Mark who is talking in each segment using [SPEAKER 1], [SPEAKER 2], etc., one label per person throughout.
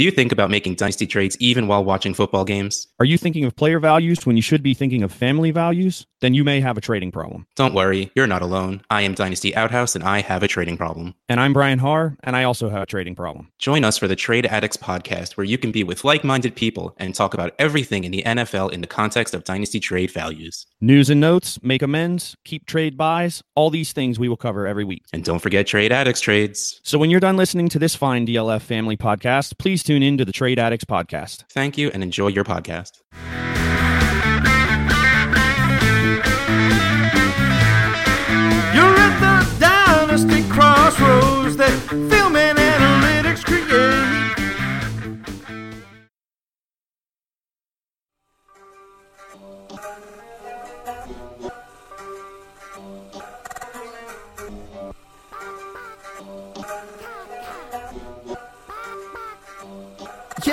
[SPEAKER 1] Do you think about making dynasty trades even while watching football games?
[SPEAKER 2] Are you thinking of player values when you should be thinking of family values? Then you may have a trading problem.
[SPEAKER 1] Don't worry, you're not alone. I am Dynasty Outhouse and I have a trading problem.
[SPEAKER 2] And I'm Brian Haar, and I also have a trading problem.
[SPEAKER 1] Join us for the Trade Addicts podcast, where you can be with like minded people and talk about everything in the NFL in the context of dynasty trade values.
[SPEAKER 2] News and notes, make amends, keep trade buys, all these things we will cover every week.
[SPEAKER 1] And don't forget Trade Addicts trades.
[SPEAKER 2] So when you're done listening to this fine DLF family podcast, please tune in to the Trade Addicts podcast.
[SPEAKER 1] Thank you and enjoy your podcast.
[SPEAKER 3] You're at the dynasty crossroads that film and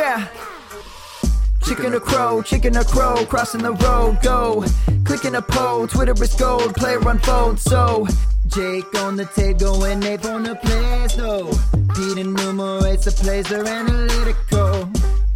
[SPEAKER 4] Yeah. Chicken or crow, chicken or crow, crossing the road, go. Clicking a poll, Twitter is gold, player unfold, so. Jake on the table and Nate on the plays, though. Pete enumerates the plays, they're analytical.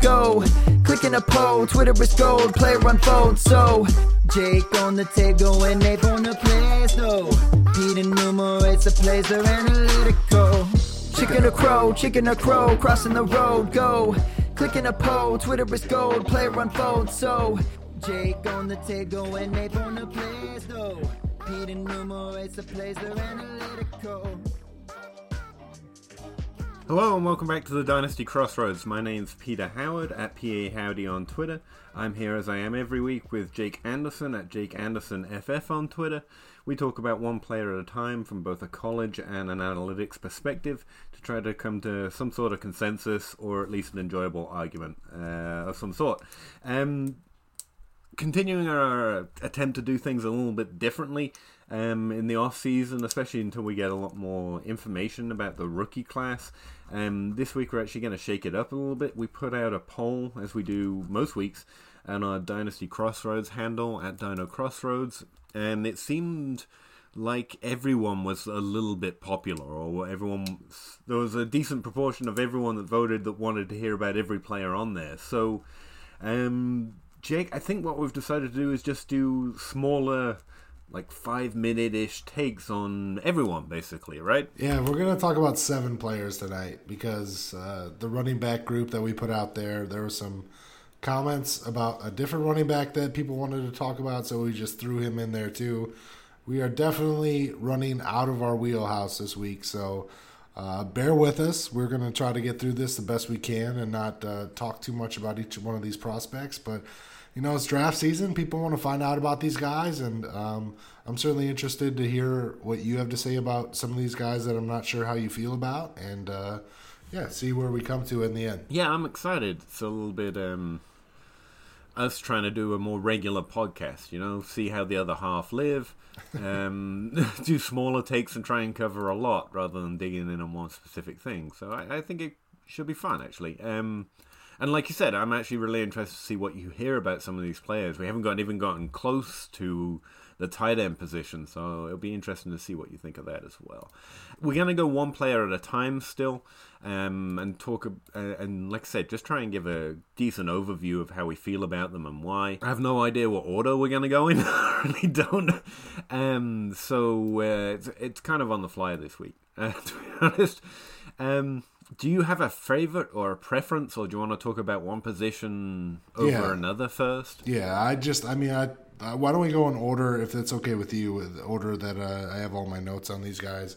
[SPEAKER 4] go. Clicking a poll, Twitter is gold, player unfold, so. Jake on the table and Nate on the plays, though. Pete enumerates the plays, they're analytical. Chicken or crow, chicken or crow, crossing the road, go. Clicking a poll, Twitter is gold, player unfold, so. Jake on the table and Nate on the plays, though. Pete enumerates the plays, they're analytical.
[SPEAKER 5] Hello and welcome back to the Dynasty Crossroads. My name's Peter Howard at PA Howdy on Twitter. I'm here as I am every week with Jake Anderson at Jake Anderson FF on Twitter. We talk about one player at a time from both a college and an analytics perspective to try to come to some sort of consensus or at least an enjoyable argument uh, of some sort. Um, continuing our attempt to do things a little bit differently um, in the off season, especially until we get a lot more information about the rookie class. Um, this week we're actually going to shake it up a little bit. We put out a poll, as we do most weeks, on our Dynasty Crossroads handle at Dyno Crossroads, and it seemed like everyone was a little bit popular, or everyone there was a decent proportion of everyone that voted that wanted to hear about every player on there. So, um, Jake, I think what we've decided to do is just do smaller, like five minute ish takes on everyone, basically, right?
[SPEAKER 6] Yeah, we're going to talk about seven players tonight because uh, the running back group that we put out there, there were some comments about a different running back that people wanted to talk about, so we just threw him in there too. We are definitely running out of our wheelhouse this week, so uh, bear with us. We're going to try to get through this the best we can and not uh, talk too much about each one of these prospects, but you know, it's draft season. People want to find out about these guys, and um, I'm certainly interested to hear what you have to say about some of these guys that I'm not sure how you feel about, and uh, yeah, see where we come to in the end.
[SPEAKER 5] Yeah, I'm excited. It's a little bit um, us trying to do a more regular podcast. You know, see how the other half live. Um, do smaller takes and try and cover a lot rather than digging in on one specific thing. So I, I think it should be fun, actually. Um, and like you said, I'm actually really interested to see what you hear about some of these players. We haven't gotten even gotten close to the tight end position, so it'll be interesting to see what you think of that as well. We're gonna go one player at a time still, um, and talk. Uh, and like I said, just try and give a decent overview of how we feel about them and why. I have no idea what order we're gonna go in. I really don't. Um, so uh, it's it's kind of on the fly this week, uh, to be honest. Um, do you have a favorite or a preference, or do you want to talk about one position over
[SPEAKER 6] Yeah.
[SPEAKER 5] another first?
[SPEAKER 6] Yeah, I just, I mean, I. Uh, why don't we go in order, if that's okay with you, with order that uh, I have all my notes on these guys.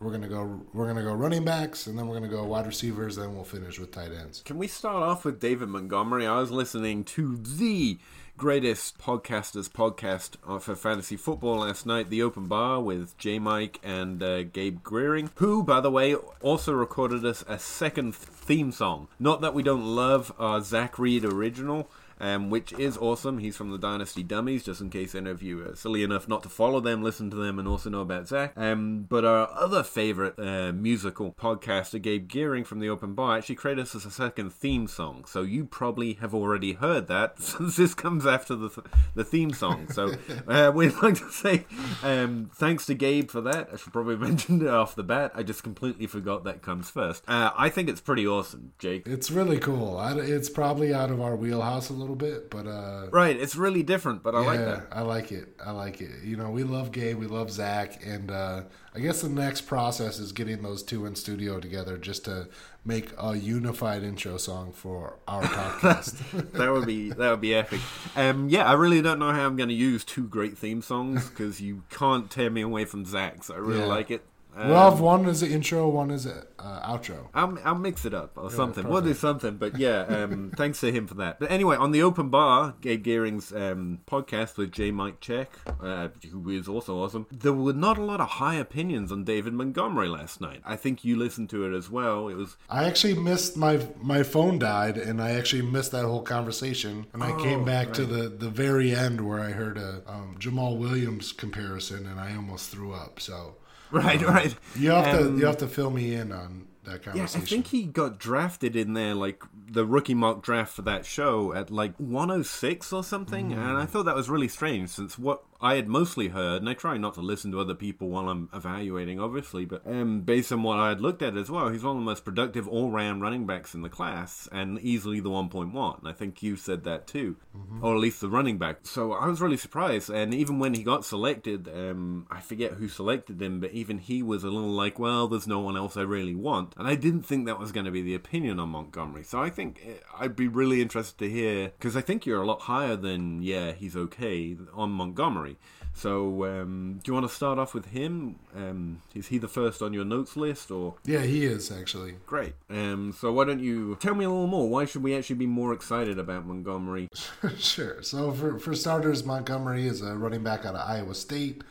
[SPEAKER 6] We're gonna go. We're gonna go running backs, and then we're gonna go wide receivers. And then we'll finish with tight ends.
[SPEAKER 5] Can we start off with David Montgomery? I was listening to the greatest podcasters podcast uh, for fantasy football last night, The Open Bar with J Mike and uh, Gabe Gearing, who, by the way, also recorded us a second theme song. Not that we don't love our Zach Reed original, um, which is awesome. He's from the Dynasty Dummies, just in case any of you are silly enough not to follow them, listen to them, and also know about Zach. Um, but our other favorite uh, musical podcaster, Gabe Gearing from the Open Bar, actually created us as a second theme song. So you probably have already heard that since this comes after the, the theme song. So uh, we'd like to say um, thanks to Gabe for that. I should probably mention it off the bat. I just completely forgot that comes first. Uh, I think it's pretty awesome, Jake.
[SPEAKER 6] It's really cool. It's probably out of our wheelhouse a little bit, but uh,
[SPEAKER 5] Right, it's really different, but I
[SPEAKER 6] yeah,
[SPEAKER 5] like that.
[SPEAKER 6] I like it. I like it. You know, we love Gabe, we love Zach, and uh, I guess the next process is getting those two in studio together just to make a unified intro song for our podcast.
[SPEAKER 5] that would be that would be epic. Um, yeah, I really don't know how I'm going to use two great theme songs because you can't tear me away from Zach. So I really
[SPEAKER 6] Yeah.
[SPEAKER 5] like it. Um,
[SPEAKER 6] we'll have one as an intro, one as an uh, outro.
[SPEAKER 5] I'll, I'll mix it up or something. We'll do something. But yeah, um, thanks to him for that. But anyway, on the open bar, Gabe Gearing's um, podcast with J. Mike Check, uh, who is also awesome, there were not a lot of high opinions on David Montgomery last night. I think you listened to it as well. It was
[SPEAKER 6] I actually missed my my phone died, and I actually missed that whole conversation. And I came back to the the very end where I heard a um, Jamaal Williams comparison, and I almost threw up. So
[SPEAKER 5] right, right.
[SPEAKER 6] you have
[SPEAKER 5] Um,
[SPEAKER 6] to you have to fill me in on that conversation.
[SPEAKER 5] Yeah, I think he got drafted in there, like the rookie mock draft for that show at like 106 or something. And I thought that was really strange since what I had mostly heard, and I try not to listen to other people while I'm evaluating, obviously, but um, based on what I had looked at as well, he's one of the most productive all round running backs in the class and easily the 1.1. I think you said that too, or at least the running back. So I was really surprised. And even when he got selected, um, I forget who selected him, but even he was a little like, well, there's no one else I really want. And I didn't think that was going to be the opinion on Montgomery. So I think eh, I'd be really interested to hear, because I think you're a lot higher than, yeah, he's okay on Montgomery. So, um, do you want to start off with him? Um, is he the first on your notes list, or
[SPEAKER 6] yeah, he is actually.
[SPEAKER 5] great? Um, so why don't you tell me a little more? Why should we actually be more excited about Montgomery?
[SPEAKER 6] sure. So for for starters, Montgomery is a running back out of Iowa State.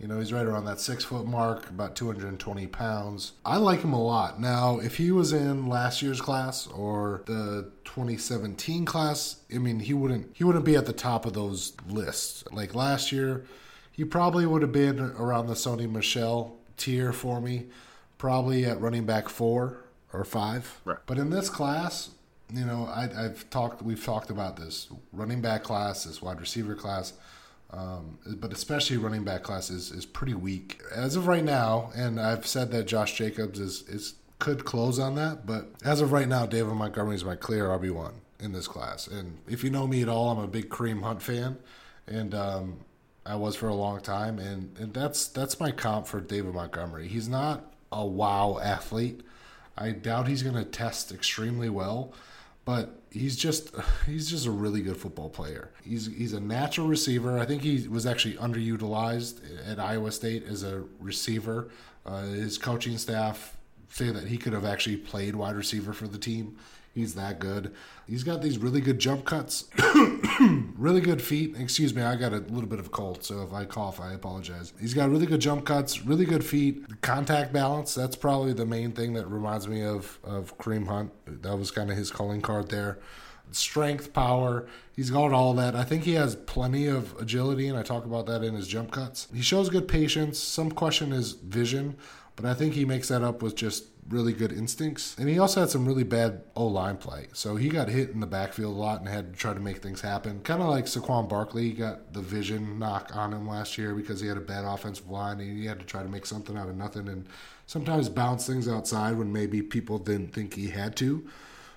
[SPEAKER 6] You know, he's right around that six foot mark, about 220 pounds. I like him a lot. Now, if he was in last year's class or the 2017 class, I mean, he wouldn't he wouldn't be at the top of those lists. Like last year, he probably would have been around the Sony Michel tier for me, probably at running back four or five.
[SPEAKER 5] Right.
[SPEAKER 6] But in this class, you know, I, I've talked, we've talked about this running back class, this wide receiver class, um, but especially running back class is, is pretty weak as of right now. And I've said that Josh Jacobs is, is could close on that, but as of right now, David Montgomery is my clear RB one in this class. And if you know me at all, I'm a big Kareem Hunt fan, and um, I was for a long time, and, and that's that's my comp for David Montgomery. He's not a wow athlete. I doubt he's going to test extremely well, but he's just he's just a really good football player. He's he's a natural receiver. I think he was actually underutilized at Iowa State as a receiver. Uh, his coaching staff say that he could have actually played wide receiver for the team. He's that good. He's got these really good jump cuts, really good feet. Excuse me, I got a little bit of a cold, so if I cough, I apologize. He's got really good jump cuts, really good feet, contact balance. That's probably the main thing that reminds me of of Kareem Hunt. That was kind of his calling card there. Strength, power, he's got all that. I think he has plenty of agility, and I talk about that in his jump cuts. He shows good patience. Some question his vision, but I think he makes that up with just really good instincts. And he also had some really bad O line play. So he got hit in the backfield a lot and had to try to make things happen. Kind of like Saquon Barkley, he got the vision knock on him last year because he had a bad offensive line and he had to try to make something out of nothing and sometimes bounce things outside when maybe people didn't think he had to.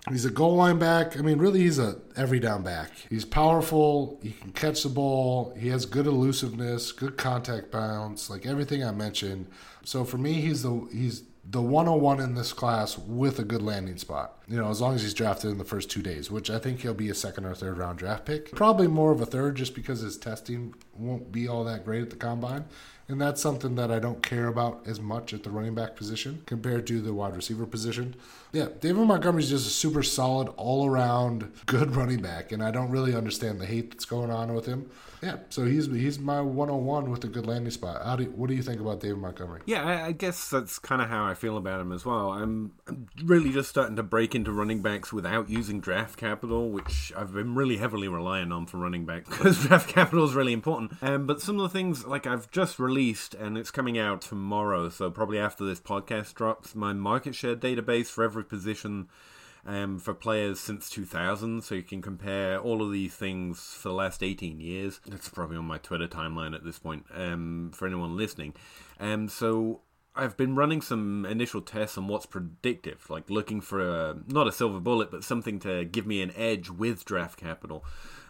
[SPEAKER 6] He's a goal line back. I mean, really, he's a every down back. He's powerful. He can catch the ball. He has good elusiveness, good contact bounce, like everything I mentioned. So for me, he's the he's the 101 in this class with a good landing spot. You know, as long as he's drafted in the first two days, which I think he'll be a second or third round draft pick. Probably more of a third just because his testing won't be all that great at the combine. And that's something that I don't care about as much at the running back position compared to the wide receiver position. Yeah, David Montgomery's just a super solid, all around good running back, and I don't really understand the hate that's going on with him. Yeah, so he's he's my 101 with a good landing spot. How do what do you think about David Montgomery?
[SPEAKER 5] Yeah, I, I guess that's kind of how I feel about him as well. I'm, I'm really just starting to break break into running backs without using draft capital, which I've been really heavily relying on for running back because draft capital is really important. Um, but some of the things like I've just released and it's coming out tomorrow, so probably after this podcast drops, my market share database for every position um, for players since 2000, so you can compare all of these things for the last 18 years. It's probably on my Twitter timeline at this point um, for anyone listening. Um, so I've been running some initial tests on what's predictive, like looking for a not a silver bullet, but something to give me an edge with draft capital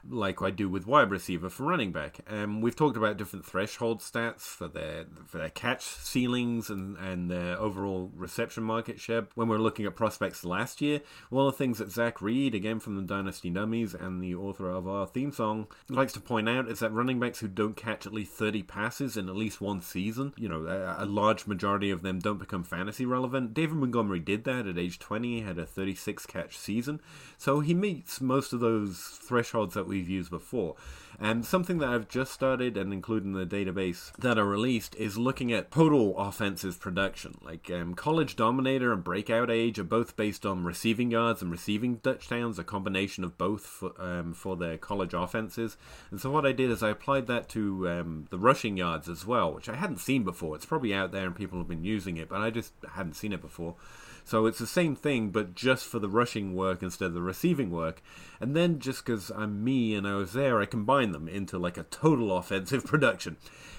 [SPEAKER 5] like I do with wide receiver for running back. Um, we've talked about different threshold stats for their for their catch ceilings and and their overall reception market share. When we're looking at prospects last year, one of the things that Zach Reed, again from the Dynasty Dummies and the author of our theme song, likes to point out is that running backs who don't catch at least 30 passes in at least one season, you know, a, a large majority of them don't become fantasy relevant. David Montgomery did that at age 20, he had a 36 catch season, so he meets most of those thresholds that we we've used before. And something that I've just started and included in the database that are released is looking at total offensive production. Like um, College Dominator and Breakout Age are both based on receiving yards and receiving touchdowns, a combination of both for, um, for their college offenses. And so what I did is I applied that to um, the rushing yards as well, which I hadn't seen before. It's probably out there and people have been using it, but I just hadn't seen it before. So it's the same thing, but just for the rushing work instead of the receiving work. And then just because I'm me and I was there, I combine them into like a total offensive production.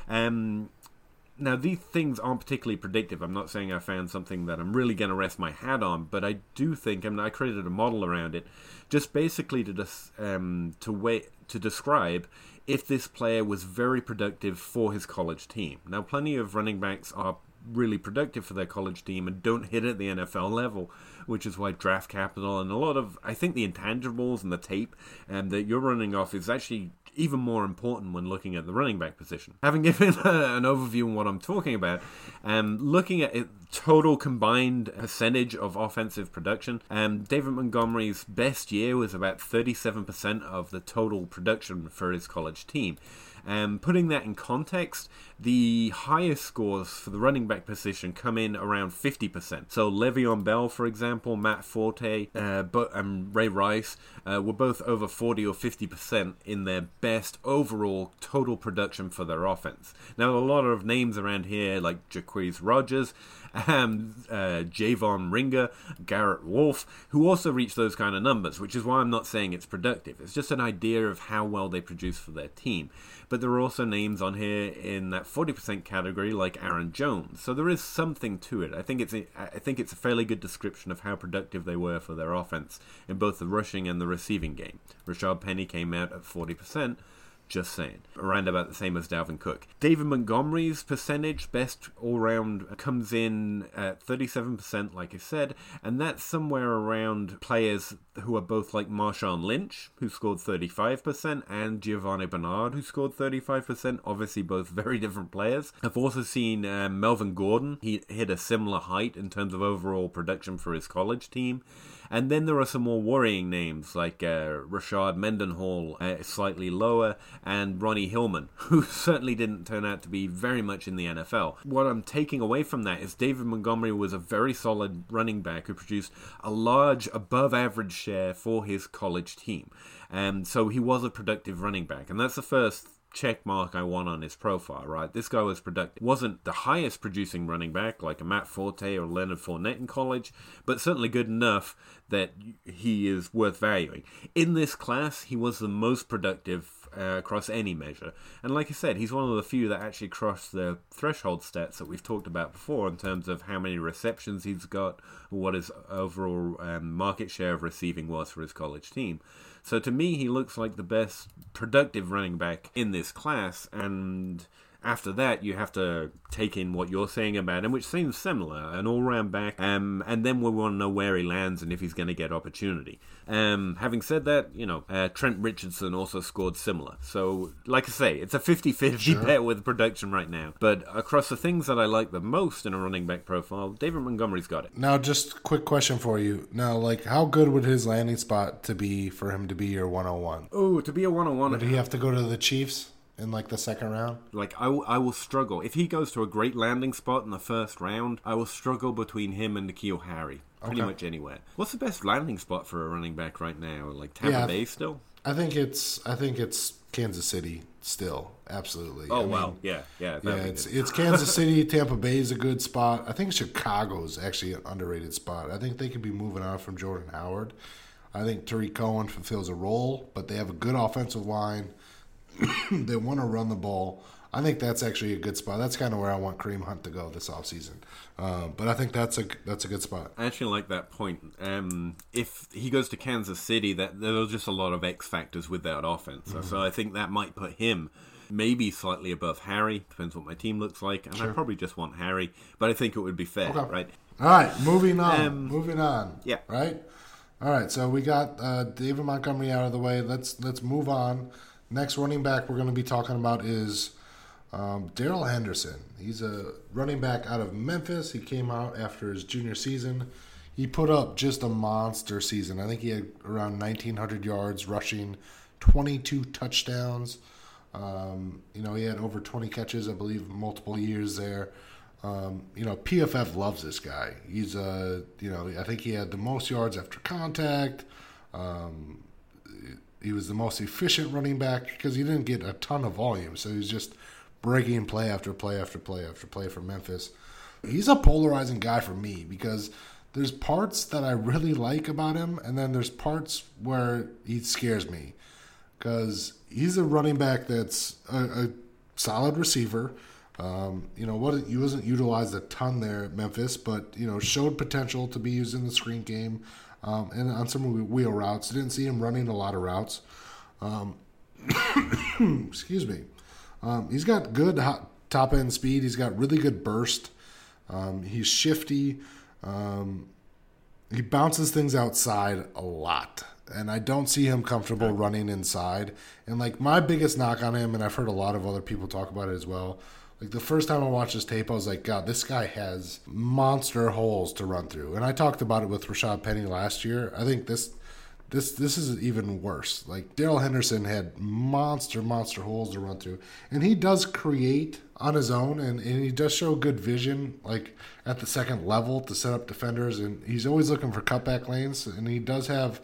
[SPEAKER 5] Um, now these things aren't particularly predictive. I'm not saying I found something that I'm really going to rest my hat on, but I do think I mean I created a model around it, just basically to um, to wait to describe if this player was very productive for his college team. Now, plenty of running backs are really productive for their college team and don't hit at the NFL level, which is why draft capital and a lot of I think the intangibles and the tape um, that you're running off is actually even more important when looking at the running back position. Having given an overview on what I'm talking about, um, looking at it, total combined percentage of offensive production, um, David Montgomery's best year was about 37% of the total production for his college team. Um, putting that in context, the highest scores for the running back position come in around 50%. So Le'Veon Bell, for example, Matt Forte, uh, but and Ray Rice uh, were both over 40 or 50% in their best overall total production for their offense. Now, a lot of names around here like Jacquizz Rodgers, um, uh, Javon Ringer, Garrett Wolfe, who also reach those kind of numbers, which is why I'm not saying it's productive. It's just an idea of how well they produce for their team. But there are also names on here in that 40% category, like Aaron Jones. So there is something to it. I think it's a, I think it's a fairly good description of how productive they were for their offense in both the rushing and the receiving game. Rashaad Penny came out at 40%. Just saying. Around about the same as Dalvin Cook. David Montgomery's percentage, best all round, comes in at 37%, like I said, and that's somewhere around players who are both like Marshawn Lynch, who scored 35%, and Giovani Bernard, who scored 35%. Obviously, both very different players. I've also seen um, Melvin Gordon. He hit a similar height in terms of overall production for his college team. And then there are some more worrying names like uh, Rashard Mendenhall, uh, slightly lower, and Ronnie Hillman, who certainly didn't turn out to be very much in the NFL. What I'm taking away from that is David Montgomery was a very solid running back who produced a large, above average share for his college team. And so he was a productive running back. And that's the first check mark I want on his profile, right? This guy was productive. Wasn't the highest producing running back like a Matt Forte or Leonard Fournette in college, but certainly good enough that he is worth valuing. In this class, he was the most productive uh, across any measure. And like I said, he's one of the few that actually crossed the threshold stats that we've talked about before in terms of how many receptions he's got, what his overall um, market share of receiving was for his college team. So to me, he looks like the best productive running back in this class, and after that, you have to take in what you're saying about him, which seems similar, an all-round back. Um, and then we want to know where he lands and if he's going to get opportunity. Um, having said that, you know, uh, Trent Richardson also scored similar. So, like I say, it's a 50-50 sure. bet with production right now. But across the things that I like the most in a running back profile, David Montgomery's got it.
[SPEAKER 6] Now, just quick question for you. Now, like, how good would his landing spot to be for him to be your 101?
[SPEAKER 5] Oh, to be a 101.
[SPEAKER 6] Would he have to go to the Chiefs? In like the second round.
[SPEAKER 5] Like I, will- I will struggle if he goes to a great landing spot in the first round. I will struggle between him and N'Keal Harry, pretty
[SPEAKER 6] Okay.
[SPEAKER 5] much anywhere. What's the best landing spot for a running back right now? Like Tampa
[SPEAKER 6] Yeah.
[SPEAKER 5] Bay still?
[SPEAKER 6] I think it's I think it's Kansas City still. Absolutely. Oh, I
[SPEAKER 5] Oh
[SPEAKER 6] mean,
[SPEAKER 5] yeah, yeah.
[SPEAKER 6] Yeah, it's it's Kansas City, Tampa Bay is a good spot. I think Chicago's actually an underrated spot. I think they could be moving on from Jordan Howard. I think Tarik Cohen fulfills a role, but they have a good offensive line. they want to run the ball. I think that's actually a good spot. That's kind of where I want Kareem Hunt to go this offseason. Uh, but I think that's a that's a good spot.
[SPEAKER 5] I actually like that point. Um, if he goes to Kansas City, that there's just a lot of X factors with that offense. So-
[SPEAKER 6] Mm-hmm.
[SPEAKER 5] So I think that might put him maybe slightly above Harry. Depends what my team looks like, and I probably just want Harry. But I think it would be fair,
[SPEAKER 6] Okay.
[SPEAKER 5] right?
[SPEAKER 6] All right, moving on.
[SPEAKER 5] Um,
[SPEAKER 6] moving on.
[SPEAKER 5] yeah.
[SPEAKER 6] Right. All right. So we got uh, David Montgomery out of the way. Let's let's move on. Next running back we're going to be talking about is um, Darrell Henderson. He's a running back out of Memphis. He came out after his junior season. He put up just a monster season. I think he had around 1,900 yards rushing, 22 touchdowns. Um, you know, he had over 20 catches, I believe, multiple years there. Um, you know, PFF loves this guy. He's uh, you know, I think he had the most yards after contact. Um, he was the most efficient running back because he didn't get a ton of volume, so he was just breaking play after play after play after play for Memphis. He's a polarizing guy for me because there's parts that I really like about him, and then there's parts where he scares me because he's a running back that's a, a solid receiver. Um, you know what? He wasn't utilized a ton there at Memphis, but you know showed potential to be used in the screen game um, and on some wheel routes. Didn't see him running a lot of routes. Um, excuse me. Um, he's got good top end speed. He's got really good burst. Um, he's shifty. Um, he bounces things outside a lot. And I don't see him comfortable running inside. And like my biggest knock on him, and I've heard a lot of other people talk about it as well. Like the first time I watched this tape, I was like, God, this guy has monster holes to run through. And I talked about it with Rashaad Penny last year. I think this this this is even worse. Like Darrell Henderson had monster monster holes to run through, and he does create on his own, and, and he does show good vision, like at the second level to set up defenders, and he's always looking for cutback lanes, and he does have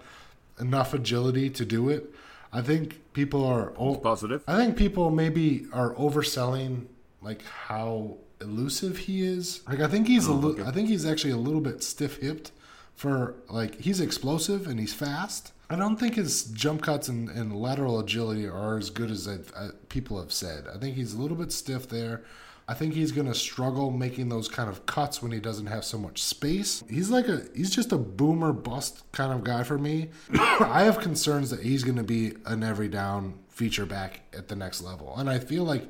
[SPEAKER 6] enough agility to do it. I think people are o-
[SPEAKER 5] Positive.
[SPEAKER 6] I think people maybe are overselling like how elusive he is. Like I think he's a li- I think he's actually a little bit stiff-hipped for like he's explosive and he's fast. I don't think his jump cuts and, and lateral agility are as good as I've, uh, people have said. I think he's a little bit stiff there. I think he's going to struggle making those kind of cuts when he doesn't have so much space. He's like a he's just a boomer bust kind of guy for me. I have concerns that he's going to be an every down feature back at the next level. And I feel like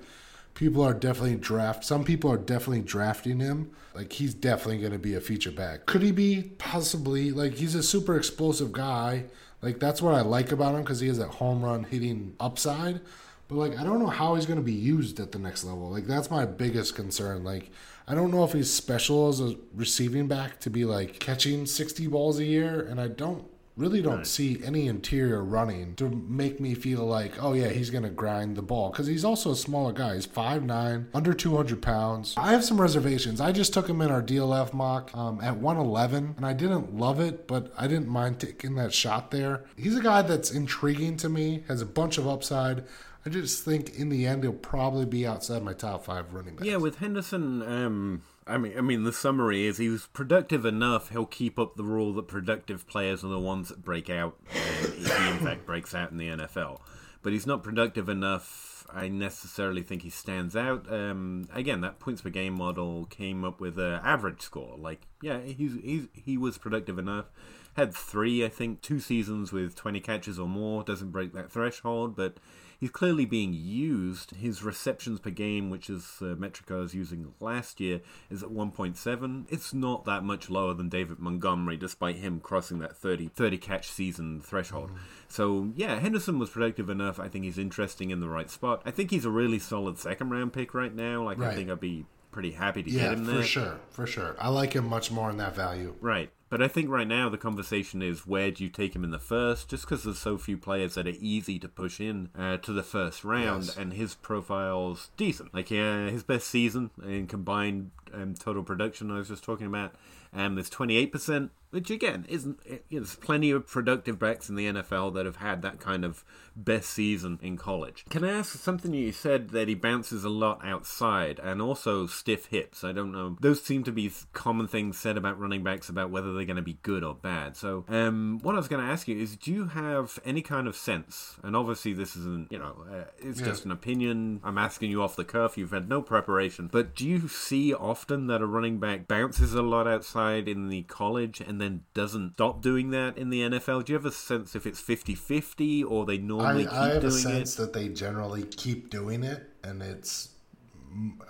[SPEAKER 6] people are definitely draft some people are definitely drafting him. Like he's definitely going to be a feature back. Could he be? Possibly. Like he's a super explosive guy. Like that's what i like about him because he has that home run hitting upside. But like i don't know how he's going to be used at the next level. Like that's my biggest concern. Like i don't know if he's special as a receiving back to be like catching 60 balls a year and i don't really don't see any interior running to make me feel like, oh yeah, he's gonna grind the ball because he's also a smaller guy. He's 5'9", under two hundred pounds. I have some reservations. I just took him in our DLF mock um, at one eleven, and I didn't love it, but I didn't mind taking that shot there. He's a guy that's intriguing to me, has a bunch of upside. I just think in the end he'll probably be outside my top five running backs.
[SPEAKER 5] Yeah, with Henderson, um, I mean, I mean, the summary is he was productive enough. He'll keep up the rule that productive players are the ones that break out. If he in fact breaks out in the NFL, but he's not productive enough. I necessarily think he stands out. Um, again, that points per game model came up with an average score. Like, yeah, he's, he's he was productive enough. Had three, I think, two seasons with twenty catches or more. Doesn't break that threshold, but he's clearly being used. His receptions per game, which is uh, metric I was using last year, is at 1.7. It's not that much lower than David Montgomery, despite him crossing that 30, 30 catch season threshold. So, yeah, Henderson was productive enough. I think he's interesting in the right spot. I think he's a really solid second round pick right now. Like, I think I'd be pretty happy to
[SPEAKER 6] yeah,
[SPEAKER 5] get him there.
[SPEAKER 6] for sure, for sure. I like him much more in that value.
[SPEAKER 5] Right. But I think right now the conversation is where do you take him in the first? Just because there's so few players that are easy to push in uh, to the first round,
[SPEAKER 6] Yes.
[SPEAKER 5] and his profile's decent. Like yeah, his best season in combined um, total production I was just talking about, um, is 28%, which again isn't. It, you know, there's plenty of productive backs in the NFL that have had that kind of best season in college. Can I ask something you said that he bounces a lot outside and also stiff hips? I don't know. Those seem to be common things said about running backs about whether they're going to be good or bad. So, um, what I was going to ask you is, do you have any kind of sense? And obviously, this isn't, you know, uh, it's
[SPEAKER 6] Yeah.
[SPEAKER 5] just an opinion. I'm asking you off the cuff. You've had no preparation, but do you see often that a running back bounces a lot outside in the college and then doesn't stop doing that in the NFL? Do you have a sense if it's 50-50 or they
[SPEAKER 6] I,
[SPEAKER 5] normally keep
[SPEAKER 6] I have a
[SPEAKER 5] doing
[SPEAKER 6] sense
[SPEAKER 5] it?
[SPEAKER 6] that they generally keep doing it, and it's.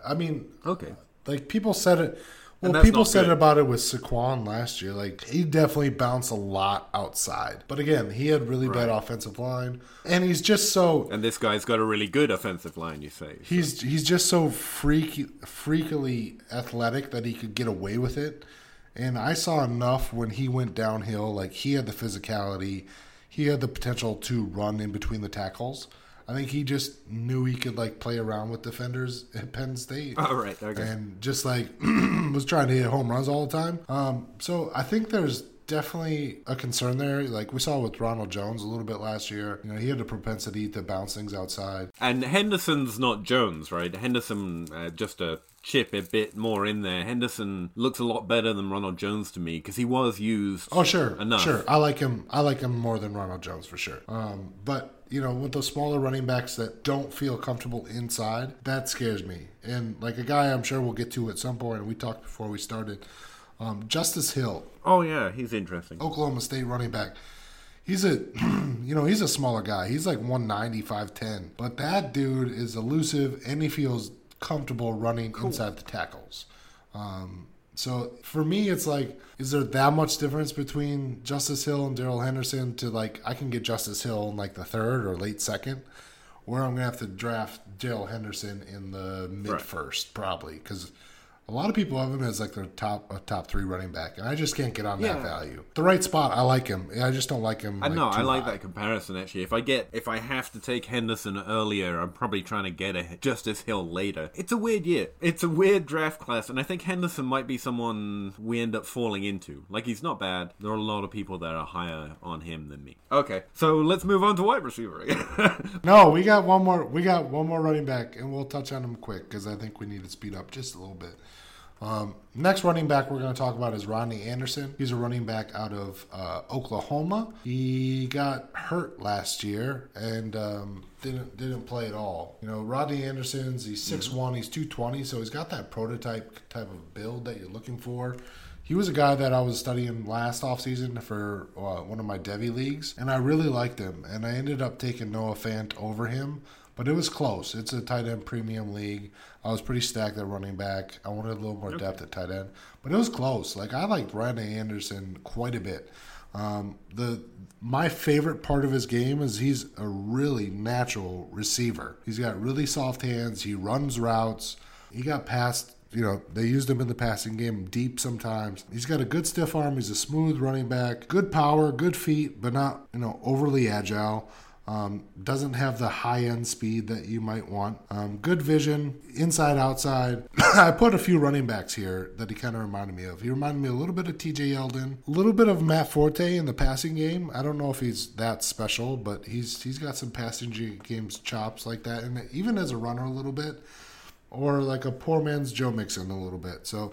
[SPEAKER 6] I mean,
[SPEAKER 5] Okay.
[SPEAKER 6] like people said it. Well, people said
[SPEAKER 5] good.
[SPEAKER 6] it about it with Saquon last year. Like he definitely bounced a lot outside, but again, he had really bad offensive line, and he's just so
[SPEAKER 5] And this guy's got a really good offensive line, you say.
[SPEAKER 6] He's he's just so freaky, freakily athletic that he could get away with it. And I saw enough when he went downhill. Like he had the physicality, he had the potential to run in between the tackles. I think he just knew he could like play around with defenders at Penn State.
[SPEAKER 5] All right, okay.
[SPEAKER 6] And just like was trying to hit home runs all the time. Um, so I think there's definitely a concern there. Like we saw with Ronald Jones a little bit last year. You know, he had a propensity to bounce things outside.
[SPEAKER 5] And Henderson's not Jones, right? Henderson, uh, just a chip a bit more in there. Henderson looks a lot better than Ronald Jones to me because he was used.
[SPEAKER 6] Oh sure,
[SPEAKER 5] enough.
[SPEAKER 6] sure. I like him. I like him more than Ronald Jones for sure. Um, but you know, with those smaller running backs that don't feel comfortable inside, that scares me. And like a guy, I'm sure we'll get to at some point. And we talked before we started. Um, Justice Hill,
[SPEAKER 5] Oh yeah, he's interesting.
[SPEAKER 6] Oklahoma State running back. He's a, you know, he's a smaller guy. He's like 190, 5'10. But that dude is elusive and he feels comfortable running inside the tackles. Um, so for me, it's like, is there that much difference between Justice Hill and Darrell Henderson to like, I can get Justice Hill in like the third or late second, where I'm going to have to draft Darrell Henderson in the mid
[SPEAKER 5] Right.
[SPEAKER 6] first, probably. Because a lot of people have him as like their top a top three running back, and I just can't get on that value. The right spot, I like him. I just don't like him.
[SPEAKER 5] I know, I like
[SPEAKER 6] high.
[SPEAKER 5] that comparison actually. If I get, if I have to take Henderson earlier, I'm probably trying to get a Justice Hill later. It's a weird year. It's a weird draft class, and I think Henderson might be someone we end up falling into. Like he's not bad. There are a lot of people that are higher on him than me. Okay, so let's move on to wide receiver.
[SPEAKER 6] No, we got one more. We got one more running back, and we'll touch on him quick because I think we need to speed up just a little bit. Um, next running back we're going to talk about is Rodney Anderson. He's a running back out of uh, Oklahoma. He got hurt last year and um, didn't didn't play at all. You know, Rodney Anderson's he's 6'1", he's two twenty, so he's got that prototype type of build that you're looking for. He was a guy that I was studying last offseason for uh, one of my devy leagues, and I really liked him. And I ended up taking Noah Fant over him, but it was close. It's a tight end premium league. I was pretty stacked at running back. I wanted a little more depth at tight end, but it was close. Like I liked Rodney Anderson quite a bit. Um, the my favorite part of his game is he's a really natural receiver. He's got really soft hands. He runs routes. He got past you know, they used him in the passing game deep sometimes. He's got a good stiff arm. He's a smooth running back. Good power, good feet, but not, you know, overly agile. Um, doesn't have the high end speed that you might want. Um, good vision, inside, outside. I put a few running backs here that he kind of reminded me of. He reminded me a little bit of TJ Yeldon, a little bit of Matt Forte in the passing game. I don't know if he's that special, but he's he's got some passing games chops like that, and even as a runner a little bit or like a poor man's Joe Mixon a little bit. So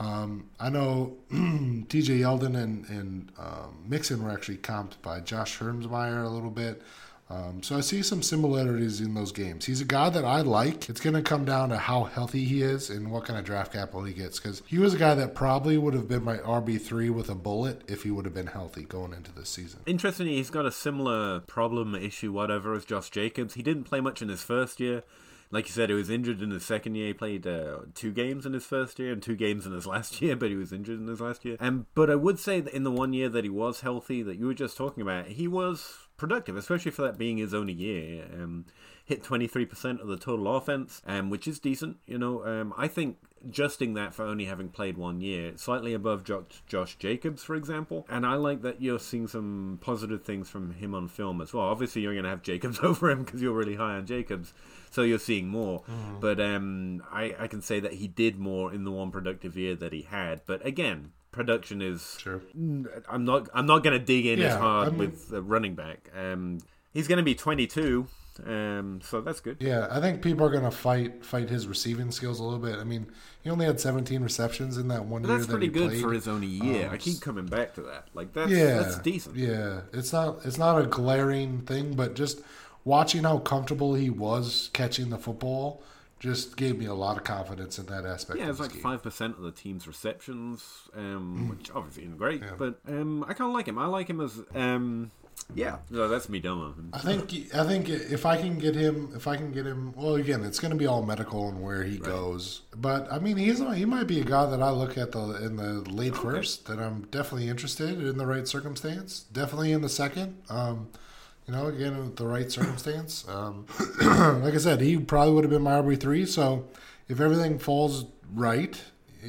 [SPEAKER 6] um, I know TJ Yeldon and, and um, Mixon were actually comped by Josh Hermsmeyer a little bit. Um, so I see some similarities in those games. He's a guy that I like. It's going to come down to how healthy he is and what kind of draft capital he gets. Because he was a guy that probably would have been my RB three with a bullet if he would have been healthy going into this season.
[SPEAKER 5] Interestingly, he's got a similar problem, issue, whatever, as Josh Jacobs. He didn't play much in his first year. Like you said, he was injured in his second year. He played uh, two games in his first year and two games in his last year, but he was injured in his last year. Um, but I would say that in the one year that he was healthy, that you were just talking about, he was productive, especially for that being his only year. Um, hit 23% of the total offense, um, which is decent. You know, um, I think adjusting that for only having played one year, slightly above Josh Jacobs, for example. And I like that you're seeing some positive things from him on film as well. Obviously, you're going to have Jacobs over him because you're really high on Jacobs, so you're seeing more. But um, I, I can say that he did more in the one productive year that he had. But again, production is
[SPEAKER 6] Sure.
[SPEAKER 5] I'm not. I'm not going to dig in as hard
[SPEAKER 6] I mean-
[SPEAKER 5] with the running back. Um, he's going to be 22, um, so that's good.
[SPEAKER 6] Yeah, I think people are going to fight fight his receiving skills a little bit. I mean, he only had 17 receptions in that one
[SPEAKER 5] But
[SPEAKER 6] year
[SPEAKER 5] that's
[SPEAKER 6] that
[SPEAKER 5] pretty good
[SPEAKER 6] played.
[SPEAKER 5] for his only year.
[SPEAKER 6] Um,
[SPEAKER 5] I keep coming back to that. Like that's
[SPEAKER 6] yeah,
[SPEAKER 5] that's decent.
[SPEAKER 6] Yeah, it's not it's not a glaring thing, but just watching how comfortable he was catching the football just gave me a lot of confidence in that aspect.
[SPEAKER 5] Yeah, it's like five percent of the team's receptions, um, which obviously isn't great.
[SPEAKER 6] Yeah.
[SPEAKER 5] But um, I kind of like him. I like him as um, yeah. No, that's me dumb.
[SPEAKER 6] I think I think if I can get him, if I can get him, well, again, it's going to be all medical and where he goes. But I mean, he's he might be a guy that I look at the in the late first that I'm definitely interested in the right circumstance. Definitely in the second. Um, you know, again, with the right circumstance. Um, like I said, he probably would have been my RB three. So if everything falls right,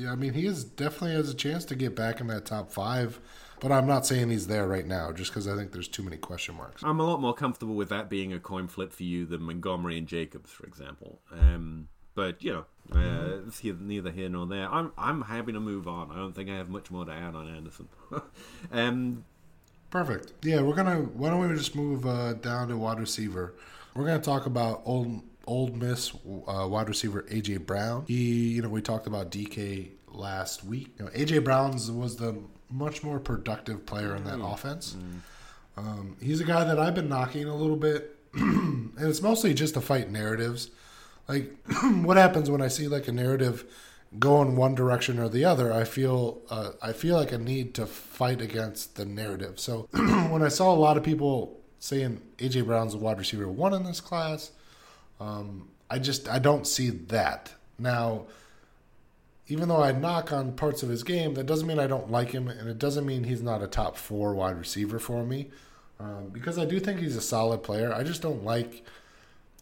[SPEAKER 6] I mean, he is definitely has a chance to get back in that top five. But I'm not saying he's there right now, just because I think there's too many question marks.
[SPEAKER 5] I'm a lot more comfortable with that being a coin flip for you than Montgomery and Jacobs, for example. Um, but you know, uh, it's neither here nor there. I'm I'm happy to move on. I don't think I have much more to add on Anderson. um,
[SPEAKER 6] Perfect. Yeah, we're gonna. Why don't we just move uh, down to wide receiver? We're gonna talk about old Ole Miss uh, wide receiver AJ Brown. He, you know, we talked about DK last week. You know, AJ Brown's was the much more productive player in that offense. Um, he's a guy that I've been knocking a little bit, and it's mostly just to fight narratives. Like, what happens when I see like a narrative go in one direction or the other? I feel uh, I feel like a need to fight against the narrative. So when I saw a lot of people saying AJ Brown's a wide receiver one in this class, um, I just I don't see that now even though I knock on parts of his game, that doesn't mean I don't like him, and it doesn't mean he's not a top four wide receiver for me. Um, because I do think he's a solid player. I just don't like.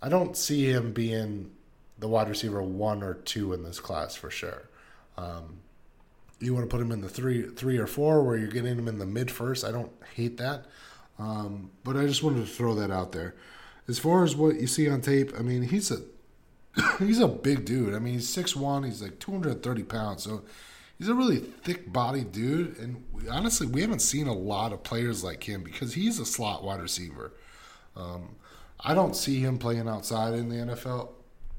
[SPEAKER 6] I don't see him being the wide receiver one or two in this class for sure. Um, you want to put him in the three, three or four, where you're getting him in the mid first. I don't hate that, um, but I just wanted to throw that out there. As far as what you see on tape, I mean, he's a he's a big dude. I mean, he's 6'1", he's like 230 pounds. So he's a really thick bodied dude. And we, honestly, we haven't seen a lot of players like him because he's a slot wide receiver. Um, I don't see him playing outside in the NFL.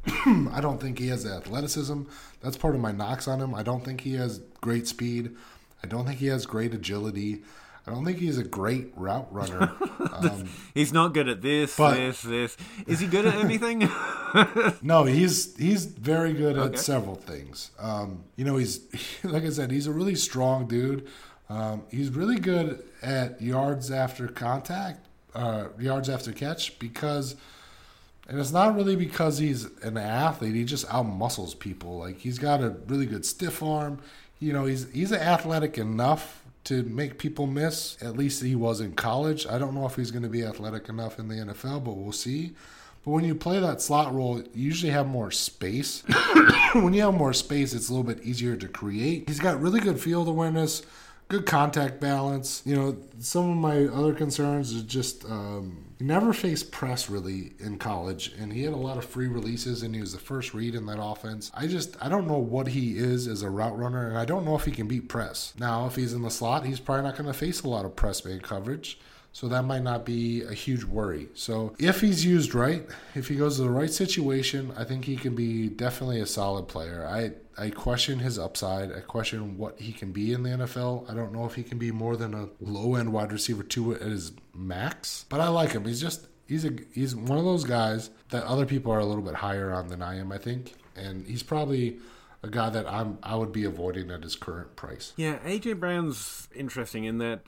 [SPEAKER 6] I don't think he has the athleticism. That's part of my knocks on him. I don't think he has great speed. I don't think he has great agility. I don't think he's a great route runner. Um,
[SPEAKER 5] he's not good at this,
[SPEAKER 6] But-
[SPEAKER 5] this, this. Is he good at anything?
[SPEAKER 6] No, he's he's very good
[SPEAKER 5] Okay.
[SPEAKER 6] at several things. Um, you know, he's like I said, he's a really strong dude. Um, he's really good at yards after contact, uh, yards after catch, because, and it's not really because he's an athlete. He just out muscles people. Like he's got a really good stiff arm. You know, he's he's athletic enough to make people miss. At least he was in college. I don't know if he's going to be athletic enough in the NFL, but we'll see. But when you play that slot role, you usually have more space. when you have more space, it's a little bit easier to create. He's got really good field awareness, good contact balance. You know, some of my other concerns is just um, he never faced press really in college, and he had a lot of free releases, and he was the first read in that offense. I just I don't know what he is as a route runner, and I don't know if he can beat press. Now, if he's in the slot, he's probably not going to face a lot of press man coverage. So that might not be a huge worry. So if he's used right, if he goes to the right situation, I think he can be definitely a solid player. I I question his upside. I question what he can be in the NFL. I don't know if he can be more than a low end wide receiver two at his max. But I like him. He's just he's a he's one of those guys that other people are a little bit higher on than I am. I think, and he's probably a guy that I'm I would be avoiding at his current price.
[SPEAKER 5] Yeah, AJ Brown's interesting in that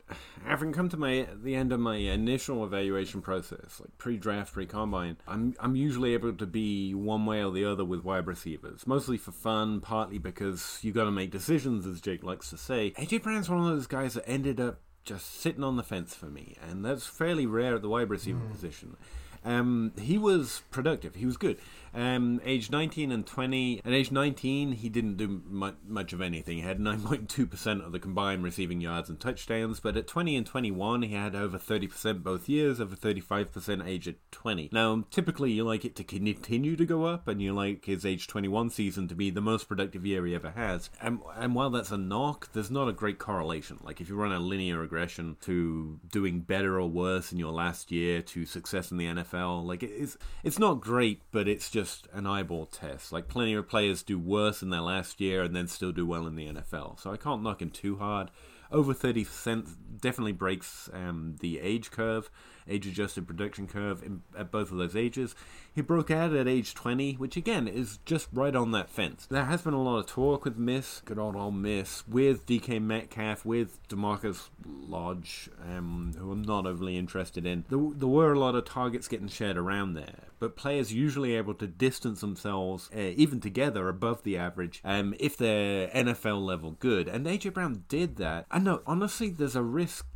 [SPEAKER 5] having come to my the end of my initial evaluation process, like pre-draft, pre-combine, I'm I'm usually able to be one way or the other with wide receivers, mostly for fun, partly because you got to make decisions, as Jake likes to say. AJ Brown's one of those guys that ended up just sitting on the fence for me, and that's fairly rare at the wide receiver position. Um, he was productive. He was good. Um, age 19 and 20. At age 19, he didn't do much, of anything. He had 9.2% of the combined receiving yards and touchdowns. But at 20 and 21, he had over 30% both years, over 35% age at 20. Now, typically, you like it to continue to go up, and you like his age 21 season to be the most productive year he ever has. And, and while that's a knock, there's not a great correlation. Like, if you run a linear regression to doing better or worse in your last year to success in the NFL, like, it's, it's not great, but it's just just an eyeball test. Like plenty of players do worse in their last year and then still do well in the NFL. So I can't knock him too hard. Over 30% definitely breaks um, the age curve age adjusted production curve in, at both of those ages. He broke out at age 20, which again is just right on that fence. There has been a lot of talk with Miss, good old Ole Miss, with DK Metcalf, with DaMarkus Lodge, um, who I'm not overly interested in. There, there, were a lot of targets getting shared around there, but players usually able to distance themselves, uh, even together, above the average um, if they're NFL level good. And AJ Brown did that. I know, honestly, there's a risk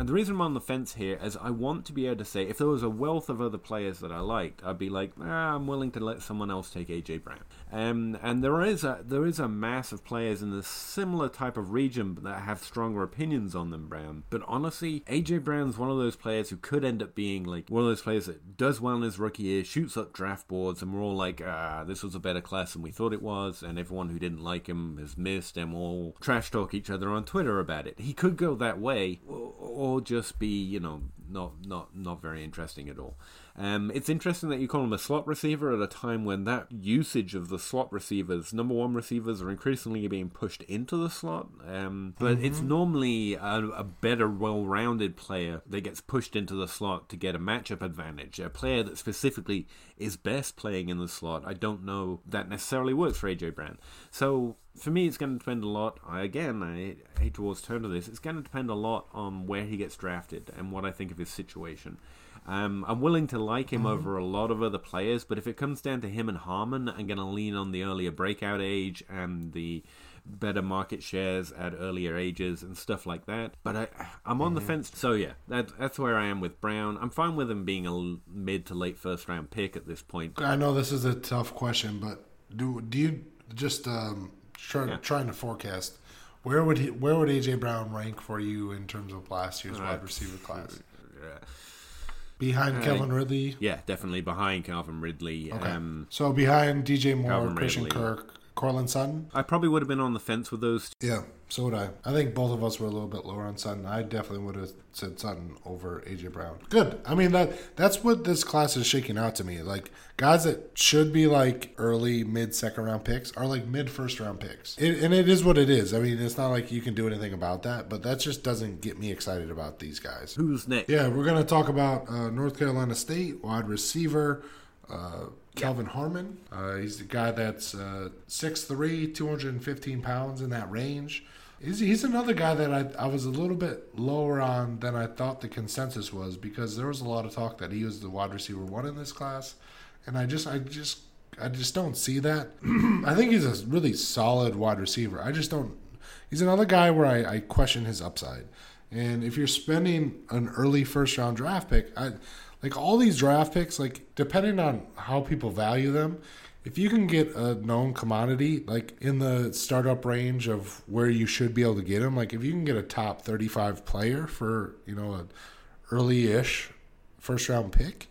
[SPEAKER 5] and the reason I'm on the fence here is I want to be able to say if there was a wealth of other players that I liked, I'd be like, ah, I'm willing to let someone else take AJ Brown. Um, and there is a there is a mass of players in the similar type of region that have stronger opinions on them Brown. But honestly, AJ Brown's one of those players who could end up being like one of those players that does well in his rookie year, shoots up draft boards, and we're all like, ah, this was a better class than we thought it was, and everyone who didn't like him has missed, and we'll trash talk each other on Twitter about it. He could go that way, or just be, you know, not not not very interesting at all. Um, it's interesting that you call him a slot receiver at a time when that usage of the slot receivers, number one receivers, are increasingly being pushed into the slot. Um, but mm-hmm. it's normally a, a better, well-rounded player that gets pushed into the slot to get a matchup advantage. A player that specifically is best playing in the slot. I don't know that necessarily works for AJ Brown. So for me, it's going to depend a lot. I, again, I hate to always turn to this. It's going to depend a lot on where he gets drafted and what I think of his situation. Um, I'm willing to like him mm-hmm. over a lot of other players, but if it comes down to him and Harmon, I'm going to lean on the earlier breakout age and the better market shares at earlier ages and stuff like that. But I, I'm on mm-hmm. the fence. So yeah, that, that's where I am with Brown. I'm fine with him being a mid to late first round pick at this point.
[SPEAKER 6] I know this is a tough question, but do do you just um, try, yeah. trying to forecast where would he, where would AJ Brown rank for you in terms of last year's uh, wide receiver class? Yeah. Behind uh, Calvin Ridley?
[SPEAKER 5] Yeah, definitely behind Calvin Ridley.
[SPEAKER 6] Okay. Um, so behind DJ Moore, Calvin Christian Ridley. Kirk, Courtland Sutton?
[SPEAKER 5] I probably would have been on the fence with those. Two.
[SPEAKER 6] Yeah, so would I. I think both of us were a little bit lower on Sutton. I definitely would have said Sutton over AJ Brown. Good. I mean that that's what this class is shaking out to me. Like guys that should be like early mid second round picks are like mid first round picks. It, and it is what it is. I mean, it's not like you can do anything about that, but that just doesn't get me excited about these guys.
[SPEAKER 5] Who's next?
[SPEAKER 6] Yeah, we're gonna talk about uh, North Carolina State wide receiver. Uh, Kelvin yeah. Harmon. Uh, he's the guy that's uh, 6'3", 215 pounds in that range. He's, he's another guy that I, I was a little bit lower on than I thought the consensus was because there was a lot of talk that he was the wide receiver one in this class, and I just I just I just don't see that. I think he's a really solid wide receiver. I just don't. He's another guy where I, I question his upside. And if you're spending an early first round draft pick, I like all these draft picks, like depending on how people value them, if you can get a known commodity, like in the startup range of where you should be able to get them, like if you can get a top 35 player for, you know, an early ish first round pick